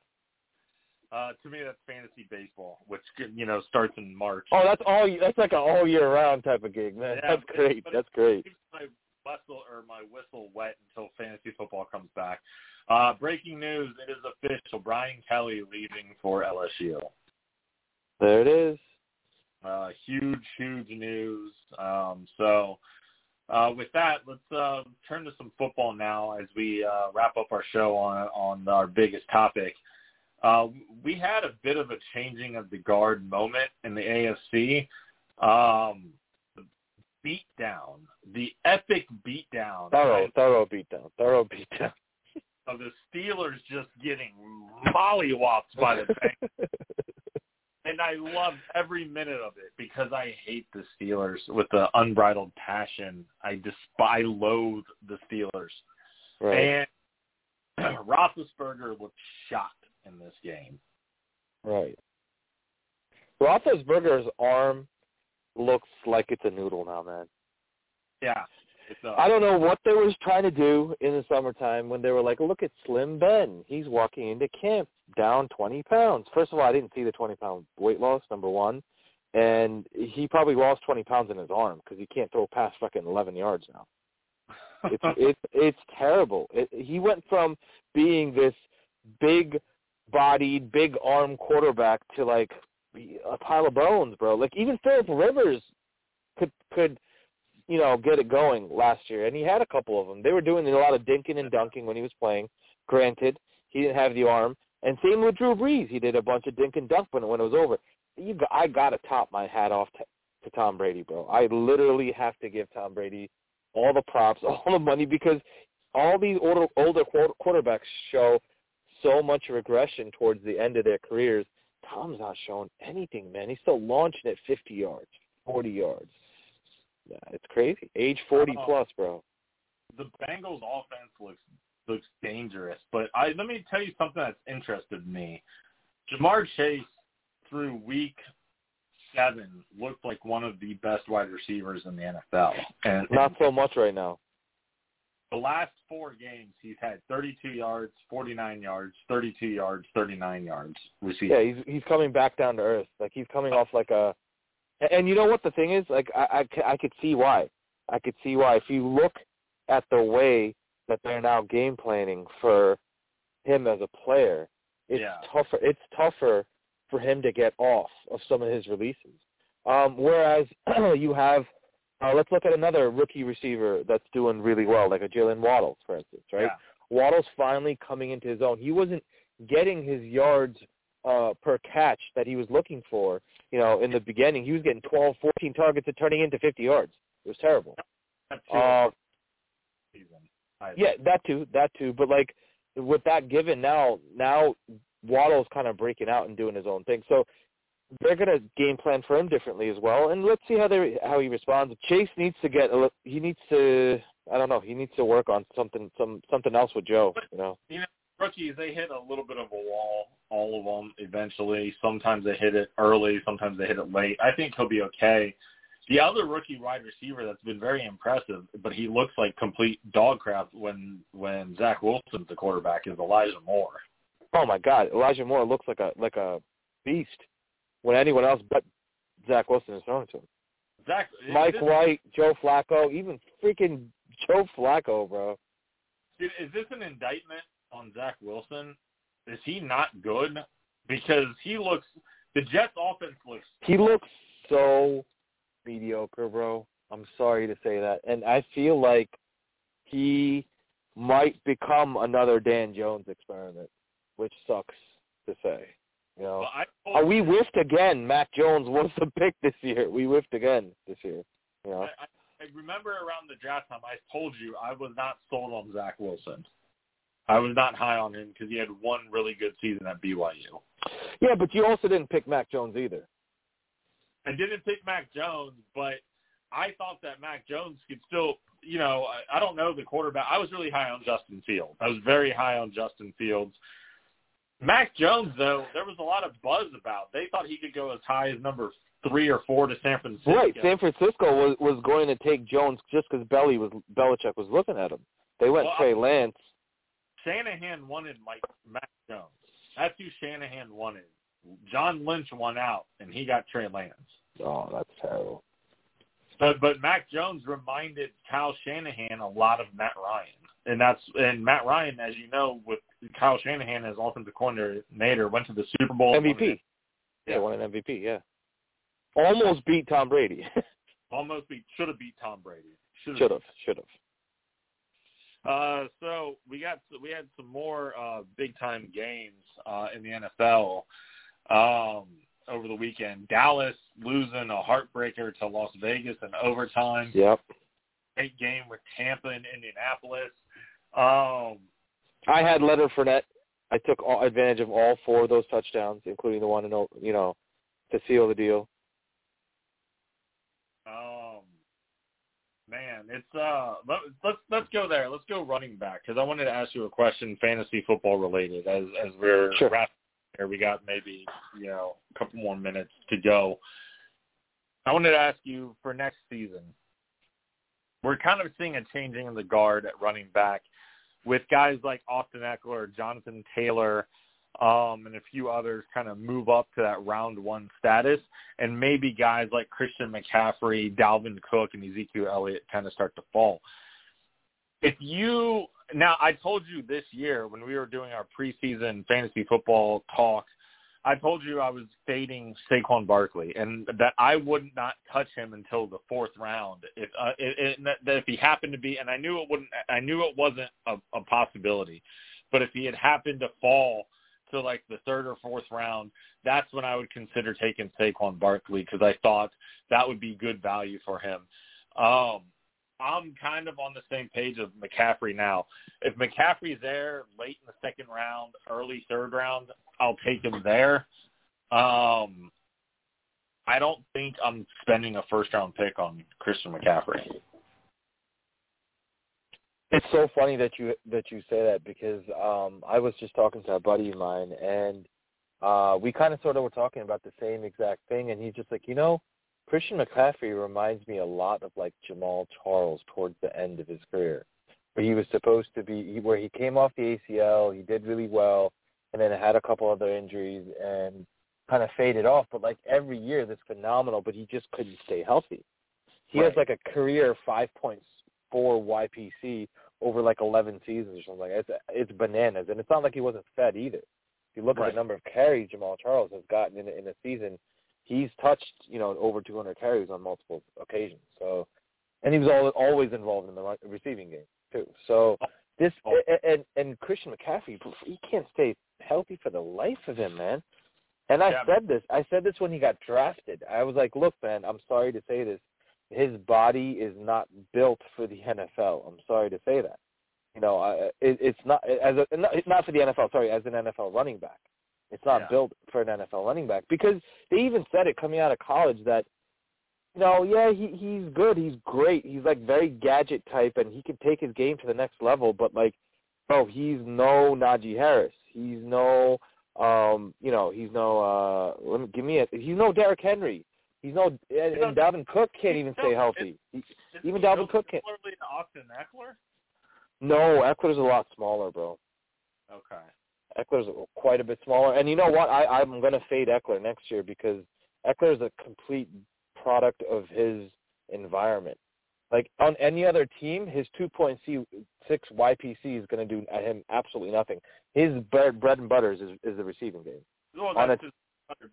uh to me that's fantasy baseball, which you know starts in March. Oh, that's all that's like an all year round type of gig, man. Yeah, that's great. That's great. My whistle or my whistle wet until fantasy football comes back. Uh breaking news, it is official. Brian Kelly leaving for LSU. There it is. Uh, huge, huge news. Um, so uh, with that, let's uh, turn to some football now as we uh, wrap up our show on on our biggest topic. Uh, we had a bit of a changing of the guard moment in the AFC. Um, the beatdown, the epic beatdown, thorough, thorough beatdown, thorough beatdown [LAUGHS] of the Steelers just getting mollywopped by the Bengals. [LAUGHS] and I love every minute of it because I hate the Steelers with the unbridled passion. I despise, loathe the Steelers. Right. And [CLEARS THROAT] Roethlisberger looked shocked in this game. Right. Roethlisberger's arm looks like it's a noodle now, man. Yeah. I don't know what they was trying to do in the summertime when they were like, look at Slim Ben. He's walking into camp down 20 pounds. First of all, I didn't see the 20 pound weight loss, number one. And he probably lost 20 pounds in his arm because he can't throw past fucking 11 yards now. It's [LAUGHS] it's it's terrible. It, he went from being this big bodied, big arm quarterback to like a pile of bones, bro. Like even Philip Rivers could could you know, get it going last year, and he had a couple of them. They were doing a lot of dinking and dunking when he was playing. Granted, he didn't have the arm, and same with Drew Brees. He did a bunch of dink and dunk when when it was over. You, got, I got to top my hat off to, to Tom Brady, bro. I literally have to give Tom Brady all the props, [LAUGHS] all the money, because all these older older quarterbacks show so much regression towards the end of their careers. Tom's not showing anything, man. He's still launching at 50 yards, 40 yards. Yeah, it's crazy. Age forty uh, plus, bro. The Bengals offense looks looks dangerous, but I let me tell you something that's interested me. Ja'Marr Chase through week seven looked like one of the best wide receivers in the NFL. And not so much right now. The last four games, he's had 32 yards, 49 yards, 32 yards, 39 yards receiving. Yeah, he's he's coming back down to earth. Like he's coming off like a and you know what the thing is? Like I, I, I could see why. I could see why. If you look at the way that they're now game planning for him as a player, it's yeah. tougher. It's tougher for him to get off of some of his releases. Um, whereas [CLEARS THROAT] you have, uh, let's look at another rookie receiver that's doing really well, like a Jaylen Waddles, for instance, right? Yeah. Waddles finally coming into his own. He wasn't getting his yards uh, per catch that he was looking for. You know, in the beginning, he was getting 12, 14 targets and turning into 50 yards. It was terrible. That's Uh, yeah, that too, that too. But like with that given now, now Waddle's kind of breaking out and doing his own thing. So they're gonna game plan for him differently as well, and let's see how they how he responds. Chase needs to get a he needs to I don't know he needs to work on something some something else with Joe. You know, rookies, they hit a little bit of a wall, all of them, eventually. Sometimes they hit it early, sometimes they hit it late. I think he'll be okay. The other rookie wide receiver that's been very impressive, but he looks like complete dog crap when when Zach Wilson's the quarterback is Elijah Moore. oh my God, Elijah Moore looks like a like a beast when anyone else but Zach Wilson is throwing to him. Zach Mike White, Joe Flacco, even freaking Joe Flacco, bro. Dude, is this an indictment on Zach Wilson? Is he not good? Because he looks the Jets offense looks He looks so mediocre, bro. I'm sorry to say that. And I feel like he might become another Dan Jones experiment, which sucks to say. You know, well, I oh, we whiffed again. Mac Jones was the [LAUGHS] pick this year. We whiffed again this year. You know, I, I, remember around the draft time, I told you I was not sold on Zach Wilson. I was not high on him because he had one really good season at BYU. yeah, but you also didn't pick Mac Jones either. I didn't pick Mac Jones, but I thought that Mac Jones could still, you know, I, I don't know the quarterback. I was really high on Justin Fields. I was very high on Justin Fields. Mac Jones, though, there was a lot of buzz about. They thought he could go as high as number three or four to San Francisco. Right, San Francisco was was going to take Jones just because Belly was Belichick was looking at him. They went Well, Trey Lance. Shanahan wanted Mike Mac Jones. That's who Shanahan wanted. John Lynch won out, and he got Trey Lance. Oh, that's terrible. But but Mac Jones reminded Kyle Shanahan a lot of Matt Ryan, and that's and Matt Ryan, as you know, with Kyle Shanahan as offensive coordinator, went to the Super Bowl. MVP. Yeah, won an MVP. Yeah, almost beat Tom Brady. [LAUGHS] Almost beat should have beat Tom Brady. should have, should have. Uh, so we got we had some more uh, big time games uh, in the NFL um, over the weekend. Dallas losing a heartbreaker to Las Vegas in overtime. Yep. Great game with Tampa and Indianapolis. Um, I had Leonard Fournette. I took all, advantage of all four of those touchdowns, including the one in you know to seal the deal. um, man, it's uh, let, let's let's go there. Let's go running back because I wanted to ask you a question, fantasy football related. As as we're Sure. wrapping here, we got maybe you know a couple more minutes to go. I wanted to ask you for next season. We're kind of seeing a changing of the guard at running back with guys like Austin Ekeler, Jonathan Taylor, um, and a few others kind of move up to that round one status, and maybe guys like Christian McCaffrey, Dalvin Cook, and Ezekiel Elliott kind of start to fall. If you now, I told you this year when we were doing our preseason fantasy football talk, I told you I was fading Saquon Barkley, and that I would not touch him until the fourth round. If uh, it, it, that if he happened to be, and I knew it wouldn't, I knew it wasn't a, a possibility, but if he had happened to fall to like the third or fourth round, that's when I would consider taking Saquon Barkley because I thought that would be good value for him. Um, I'm kind of on the same page of McCaffrey now. If McCaffrey's there late in the second round, early third round, I'll take him there. Um, I don't think I'm spending a first round pick on Christian McCaffrey. It's so funny that you that you say that because um I was just talking to a buddy of mine and uh we kind of sort of were talking about the same exact thing and he's just like, you know, Christian McCaffrey reminds me a lot of like Jamaal Charles towards the end of his career. Where he was supposed to be where he came off the ACL, he did really well and then had a couple other injuries and kind of faded off, but like every year that's phenomenal, but he just couldn't stay healthy. He has like a career 5.4 YPC over like 11 seasons or something. It's it's bananas, and it's not like he wasn't fed either. If you look Right. at the number of carries Jamaal Charles has gotten in in a season, he's touched you know over 200 carries on multiple occasions. So, and he was al always involved in the receiving game too. So this Oh. and and Christian McCaffrey, he can't stay healthy for the life of him, man. And I Yeah. said this. I said this when he got drafted. I was like, look, man, I'm sorry to say this. His body is not built for the NFL. I'm sorry to say that. You know, I, it, it's not as a not, not for the NFL. Sorry, as an NFL running back, it's not Yeah. built for an NFL running back because they even said it coming out of college that, you know, yeah, he he's good, he's great, he's like very gadget type, and he can take his game to the next level. But like, bro, he's no Najee Harris. He's no, um, you know, he's no. uh let me, Give me a. He's no Derrick Henry. He's no, and, and Dalvin Cook can't even stay healthy. Even Dalvin Cook can't- Similarly to Austin Ekeler. no, Ekeler's a lot smaller, bro. Okay. Ekeler's quite a bit smaller. And you know what? I, I'm going to fade Ekeler next year because Ekeler's a complete product of his environment. Like on any other team, his 2.6 YPC is going to do him absolutely nothing. His bread, bread and butter is, is the receiving game. On that's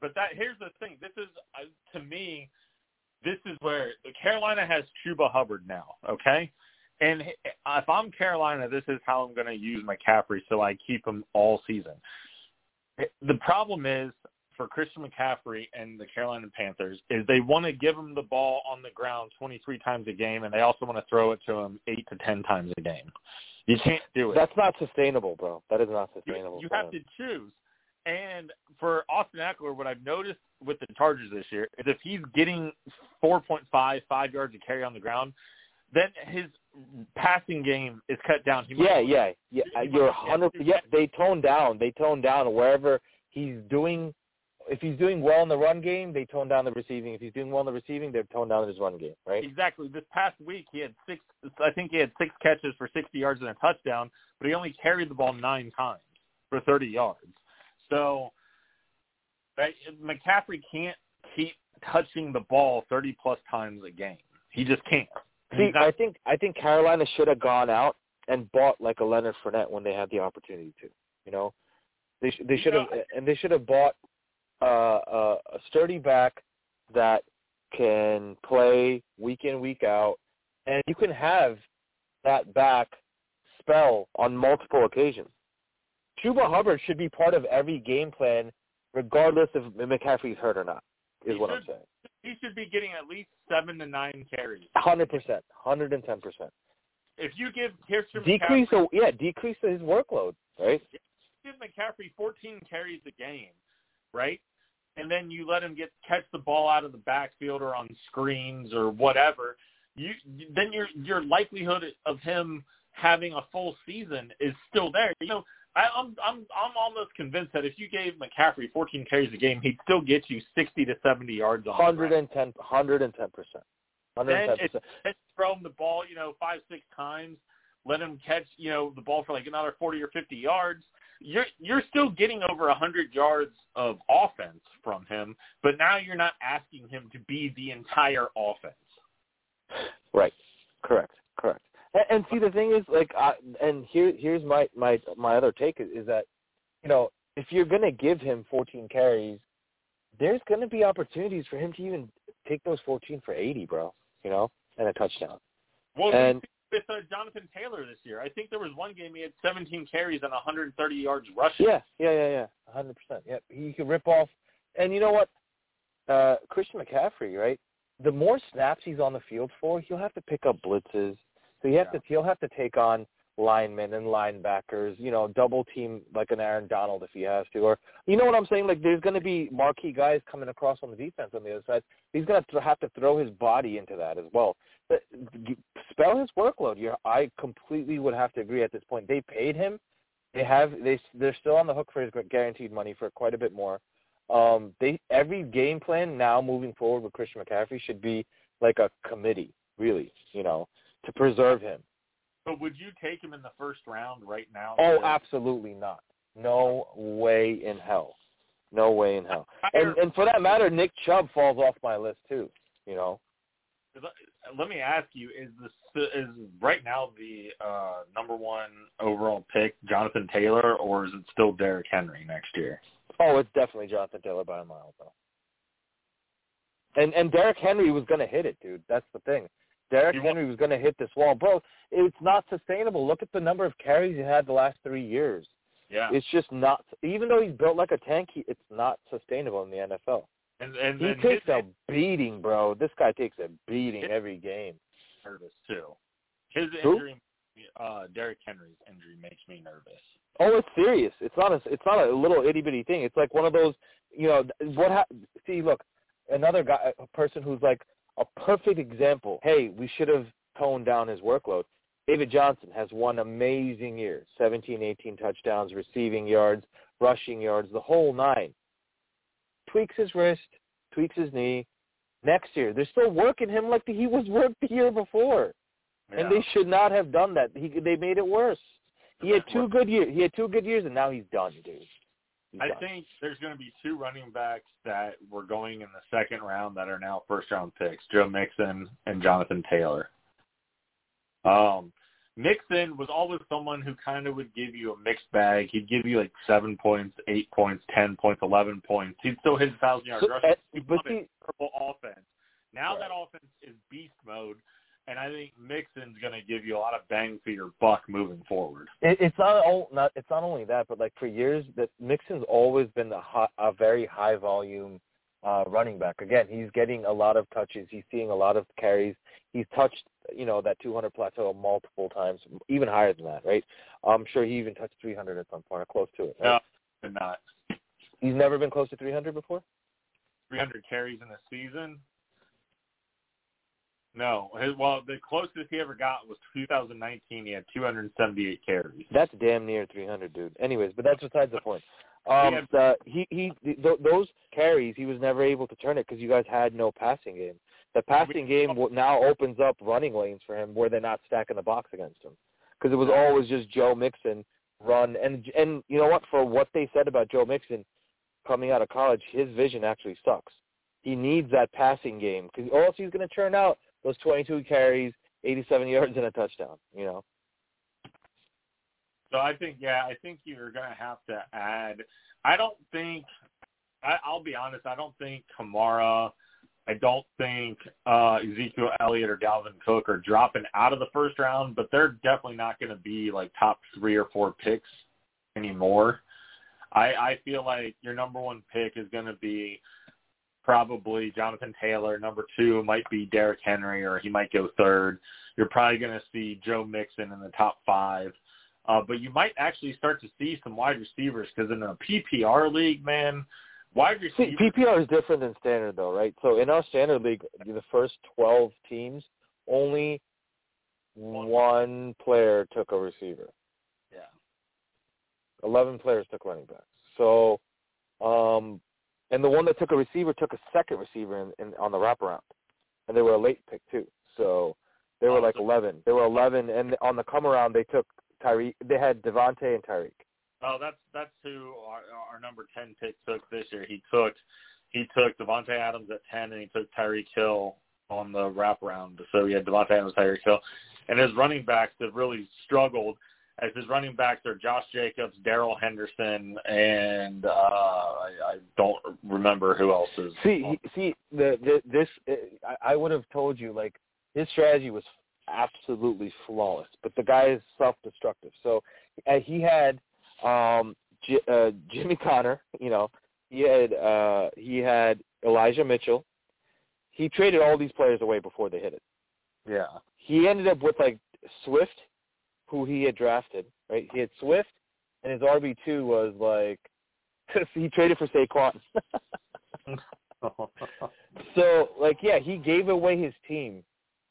but that here's the thing. This is uh, to me, this is where Carolina has Chuba Hubbard now. Okay, and if I'm Carolina, this is how I'm going to use McCaffrey so I keep him all season. The problem is for Christian McCaffrey and the Carolina Panthers is they want to give him the ball on the ground 23 times a game, and they also want to throw it to him eight to 10 times a game. You can't do it. That's not sustainable, bro. That is not sustainable. you for have to choose. And for Austin Ekeler, what I've noticed with the Chargers this year is if he's getting 4.5, 5 yards of carry on the ground, then his passing game is cut down. He might Yeah, yeah, yeah. You're hundred. Yeah, they tone down. They tone down wherever he's doing. If he's doing well in the run game, they tone down the receiving. If he's doing well in the receiving, they tone down his run game. Right? Exactly. This past week, he had six. I think he had six catches for 60 yards and a touchdown, but he only carried the ball nine times for 30 yards. So that- McCaffrey can't keep touching the ball 30 plus times a game. He just can't. See, I think I think Carolina should have gone out and bought like a Leonard Fournette when they had the opportunity to. You know, they sh- they should have and they should have bought uh, a, a sturdy back that can play week in week out, and you can have that back spell on multiple occasions. Chuba Hubbard should be part of every game plan, regardless if McCaffrey's hurt or not. Is He what I'm saying. He should be getting at least seven to nine carries. Hundred percent, hundred and ten percent. If you give Christian decrease McCaffrey, the yeah decrease his workload right give McCaffrey 14 carries a game, right? And then you let him get catch the ball out of the backfield or on screens or whatever. You then your your likelihood of him having a full season is still there. You know, I, I'm I'm I'm almost convinced that if you gave McCaffrey 14 carries a game, he'd still get you 60 to 70 yards on 110 110 percent 110 Then percent throw him the ball, you know, five, six times. Let him catch, you know, the ball for like another 40 or 50 yards. You're you're still getting over 100 yards of offense from him, but now you're not asking him to be the entire offense. right correct correct and, and see the thing is like I, and here here's my my my other take is, is that you know if you're going to give him 14 carries there's going to be opportunities for him to even take those 14 for 80 bro you know and a touchdown Well, And- with uh, Jonathan Taylor this year, I think there was one game he had 17 carries and 130 yards rushing. Yeah, yeah, yeah, yeah. A hundred percent. Yeah, he could rip off. And you know what? Uh Christian McCaffrey, right? The more snaps he's on the field for, he'll have to pick up blitzes. So he have Yeah. to he'll have to take on linemen and linebackers, you know, double team like an Aaron Donald if he has to. Or you know what I'm saying? Like there's gonna be marquee guys coming across on the defense on the other side. He's gonna have to throw his body into that as well. But spell his workload. You're, I completely would have to agree at this point. They paid him they have they they're still on the hook for his guaranteed money for quite a bit more. Um, they every game plan now moving forward with Christian McCaffrey should be like a committee, really, you know, to preserve him. But would you take him in the first round right now? Oh, absolutely not. No way in hell. No way in hell. And and for that matter, Nick Chubb falls off my list too. You know, let me ask you: Is this is right now the uh, number one overall pick Jonathan Taylor, or is it still Derrick Henry next year? Oh, it's definitely Jonathan Taylor by a mile, though. And and Derrick Henry was gonna hit it, dude. That's the thing. Wa- Henry was gonna hit this wall, bro. It's not sustainable. Look at the number of carries he had the last three years. Yeah, It's just not. Even though he's built like a tank, he, it's not sustainable in the NFL. and and He then takes his a beating, bro. This guy takes a beating His- every game. nervous too. His Who? injury, uh, Derrick Henry's injury makes me nervous. Oh, it's serious. It's not a. It's not a little itty bitty thing. It's like one of those. You know what? Ha- see, look, another guy, a person who's like a perfect example. Hey, we should have toned down his workload. David Johnson has one amazing year. 17, 18 touchdowns, receiving yards, rushing yards, the whole nine. Tweaks his wrist, tweaks his knee. Next year, they're still working him like he was worked the year before, Yeah. and they should not have done that. He they made it worse. He had two good years. He had two good years, and now he's done, dude. I think there's going to be two running backs that were going in the second round that are now first round picks: Joe Mixon and Jonathan Taylor. Um, Mixon was always someone who kind of would give you a mixed bag. He'd give you like seven points, eight points, ten points, eleven points. He'd still hit a thousand yards So, rushing. uh, He'd but see. Purple offense. Now Right. that offense is beast mode, and I think Mixon's going to give you a lot of bang for your buck moving forward. It, it's not all, not it's not only that, but like for years, that Mixon's always been a, high, a very high volume uh, running back. Again, he's getting a lot of touches. He's seeing a lot of carries. He's touched you know that 200 plateau multiple times, even higher than that, right? I'm sure he even touched 300 at some point or close to it. Right? No, not He's never been close to 300 before. 300 carries in a season. No, his, well, the closest he ever got was 2019. He had 278 carries. That's damn near 300, dude. Anyways, but that's besides the point. Um, Yeah. the, he he th- those carries he was never able to turn it because you guys had no passing game. The passing game now opens up running lanes for him where they're not stacking the box against him because it was always just Joe Mixon run and and you know what for what they said about Joe Mixon coming out of college, his vision actually sucks. He needs that passing game because or else he's going to turn out those 22 carries, 87 yards and a touchdown. You know. So I think, yeah, I think you're going to have to add. I don't think. I, I'll be honest. I don't think Kamara. I don't think uh, Ezekiel Elliott or Dalvin Cook are dropping out of the first round, but they're definitely not going to be like top three or four picks anymore. I, I feel like your number one pick is going to be probably Jonathan Taylor. Number two might be Derrick Henry, or he might go third. You're probably going to see Joe Mixon in the top five. Uh, but you might actually start to see some wide receivers because in a PPR league, man, wide See, receivers. PPR is different than standard, though, right? So in our standard league, the first twelve teams, only one player took a receiver. yeah. Eleven players took running backs. So, um, and the one that took a receiver took a second receiver in, in on the wraparound, and they were a late pick too. So they were Oh, like eleven. They were eleven, and on the come around they took Tyreek. They had Davante and Tyreek. Oh, that's that's who our, our number ten pick took this year. He took he took Davante Adams at ten, and he took Tyreek Hill on the wraparound. So he had Davante Adams, Tyreek Hill, and his running backs have really struggled. As his running backs are Josh Jacobs, Darrell Henderson, and uh, I, I don't remember who else is. See, on- see, the, the this I, I would have told you like his strategy was absolutely flawless, but the guy is self-destructive. So uh, he had um J, uh, Jimmy Conner, you know, he had uh he had Elijah Mitchell. He traded all these players away before they hit it. yeah. He ended up with like Swift, who he had drafted, right? He had Swift, and his RB two was like [LAUGHS] he traded for Saquon. [LAUGHS] So, like, yeah, he gave away his team.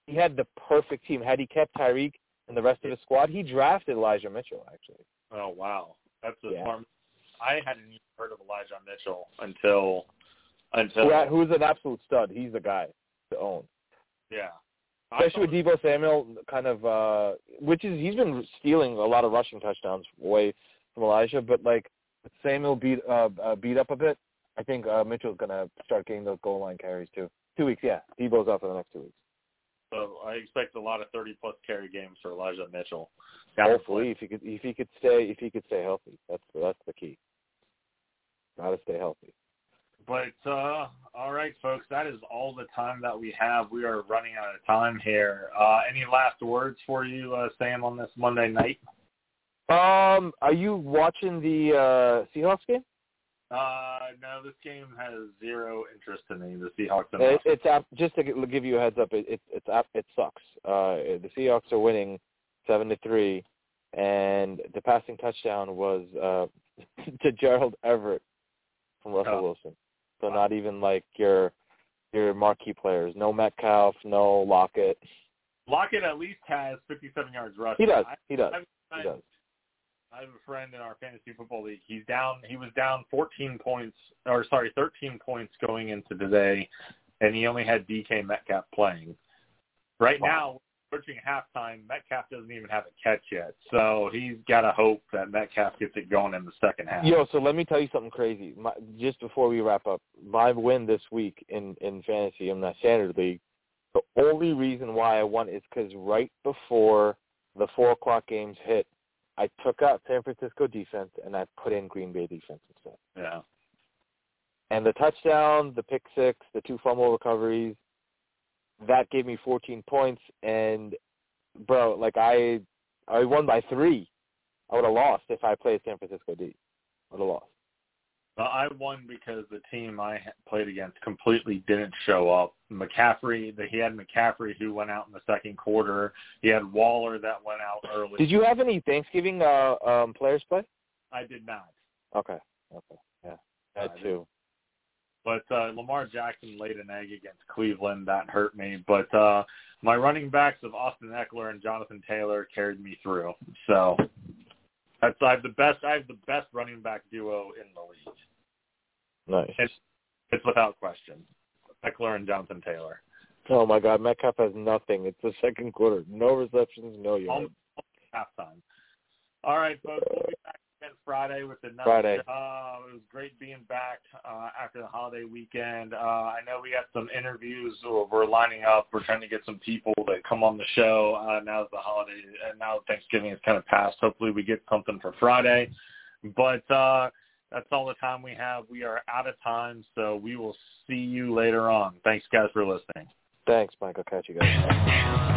He had the perfect team. Had he kept Tyreek and the rest of his squad, he drafted Elijah Mitchell, actually. oh wow, that's a Yeah. smart. I hadn't even heard of Elijah Mitchell until until Who, who's an absolute stud. He's the guy to own. yeah. Especially with Deebo Samuel, kind of, uh which is, he's been stealing a lot of rushing touchdowns away from Elijah, but, like, Samuel beat, uh, uh, beat up a bit, I think uh, Mitchell's going to start getting those goal line carries, too. Two weeks, yeah. Deebo's out for the next two weeks. So I expect a lot of 30 plus carry games for Elijah Mitchell. Hopefully, if he could, if he could stay, if he could stay healthy, that's that's the key. Got to stay healthy. But uh, all right, folks, that is all the time that we have. We are running out of time here. Uh, any last words for you, uh, Sam, on this Monday night? Um, are you watching the uh, Seahawks game? Uh, no, this game has zero interest in me. The Seahawks. It, it's up, just to give you a heads up. It it it's up, it sucks. Uh, the Seahawks are winning seven to three, and the passing touchdown was uh, [LAUGHS] to Gerald Everett from Russell oh. Wilson. So not even like your your marquee players. No Metcalf, no Lockett. Lockett at least has 57 yards rushing. He does. He does. I, I, he does. I have a friend in our fantasy football league. He's down. He was down 14 points, or sorry, 13 points going into today, and he only had DK Metcalf playing. Right wow. Approaching halftime, Metcalf doesn't even have a catch yet, so he's got to hope that Metcalf gets it going in the second half. Yo, so let me tell you something crazy. My, just before we wrap up, my win this week in in fantasy in the standard league. The only reason why I won is because right before the four o'clock games hit, I took out San Francisco defense and I put in Green Bay defense instead. Yeah. And the touchdown, the pick six, the two fumble recoveries, that gave me 14 points. And bro, like I, I won by three. I would have lost if I played San Francisco D. I would have lost. I won because the team I played against completely didn't show up. McCaffrey, he had McCaffrey who went out in the second quarter. He had Waller that went out early. Did you have any Thanksgiving uh, um, players play? I did not. Okay. Okay. Yeah. I had two. But uh, Lamar Jackson laid an egg against Cleveland. That hurt me. But uh, my running backs of Austin Ekeler and Jonathan Taylor carried me through. So that's I have the best. I have the best running back duo in the league. Nice. It's, it's without question. Ekeler and Jonathan Taylor. Oh my God, Metcalf has nothing. It's the second quarter. No receptions, no yards. Halftime. All right, folks. We'll again Friday with another. Friday. Uh, it was great being back uh, after the holiday weekend. Uh, I know we got some interviews. We're lining up. We're trying to get some people that come on the show uh, now that the holiday and now Thanksgiving is kind of passed. Hopefully, we get something for Friday. But uh, that's all the time we have. We are out of time, so we will see you later on. Thanks, guys, for listening. Thanks, Michael. Catch you guys.